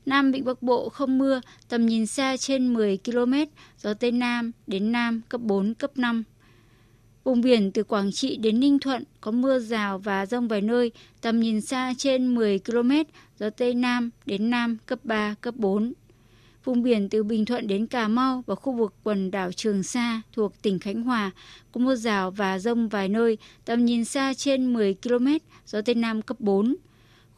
Nam Vịnh Bắc Bộ không mưa, tầm nhìn xa trên 10 km, gió Tây Nam đến Nam cấp 4, cấp 5. Vùng biển từ Quảng Trị đến Ninh Thuận có mưa rào và rông vài nơi, tầm nhìn xa trên 10 km, gió Tây Nam đến Nam cấp 3, cấp 4. Vùng biển từ Bình Thuận đến Cà Mau và khu vực quần đảo Trường Sa thuộc tỉnh Khánh Hòa có mưa rào và rông vài nơi, tầm nhìn xa trên 10 km, gió Tây Nam cấp 4.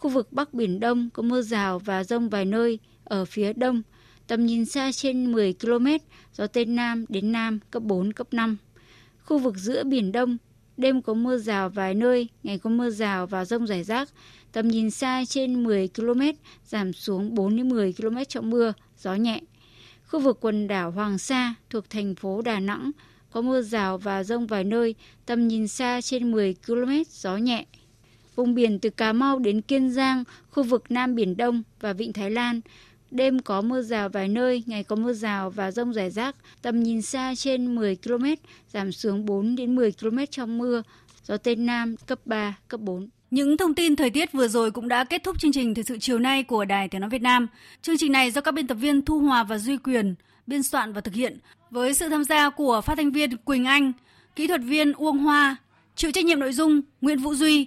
Khu vực Bắc Biển Đông có mưa rào và rông vài nơi ở phía đông, tầm nhìn xa trên 10 km, gió Tây Nam đến Nam cấp 4, cấp 5. Khu vực giữa Biển Đông, đêm có mưa rào vài nơi, ngày có mưa rào và rông rải rác, tầm nhìn xa trên 10 km, giảm xuống 4 đến 10 km trong mưa, gió nhẹ. Khu vực quần đảo Hoàng Sa thuộc thành phố Đà Nẵng có mưa rào và rông vài nơi, tầm nhìn xa trên 10 km, gió nhẹ. Vùng biển từ Cà Mau đến Kiên Giang, khu vực Nam Biển Đông và Vịnh Thái Lan, đêm có mưa rào vài nơi, ngày có mưa rào và rông rải rác, tầm nhìn xa trên 10 km, giảm xuống 4 đến 10 km trong mưa, gió Tây Nam cấp 3, cấp 4. Những thông tin thời tiết vừa rồi cũng đã kết thúc chương trình thời sự chiều nay của Đài Tiếng nói Việt Nam. Chương trình này do các biên tập viên Thu Hòa và Duy Quyền biên soạn và thực hiện với sự tham gia của phát thanh viên Quỳnh Anh, kỹ thuật viên Uông Hoa, chịu trách nhiệm nội dung Nguyễn Vũ Duy.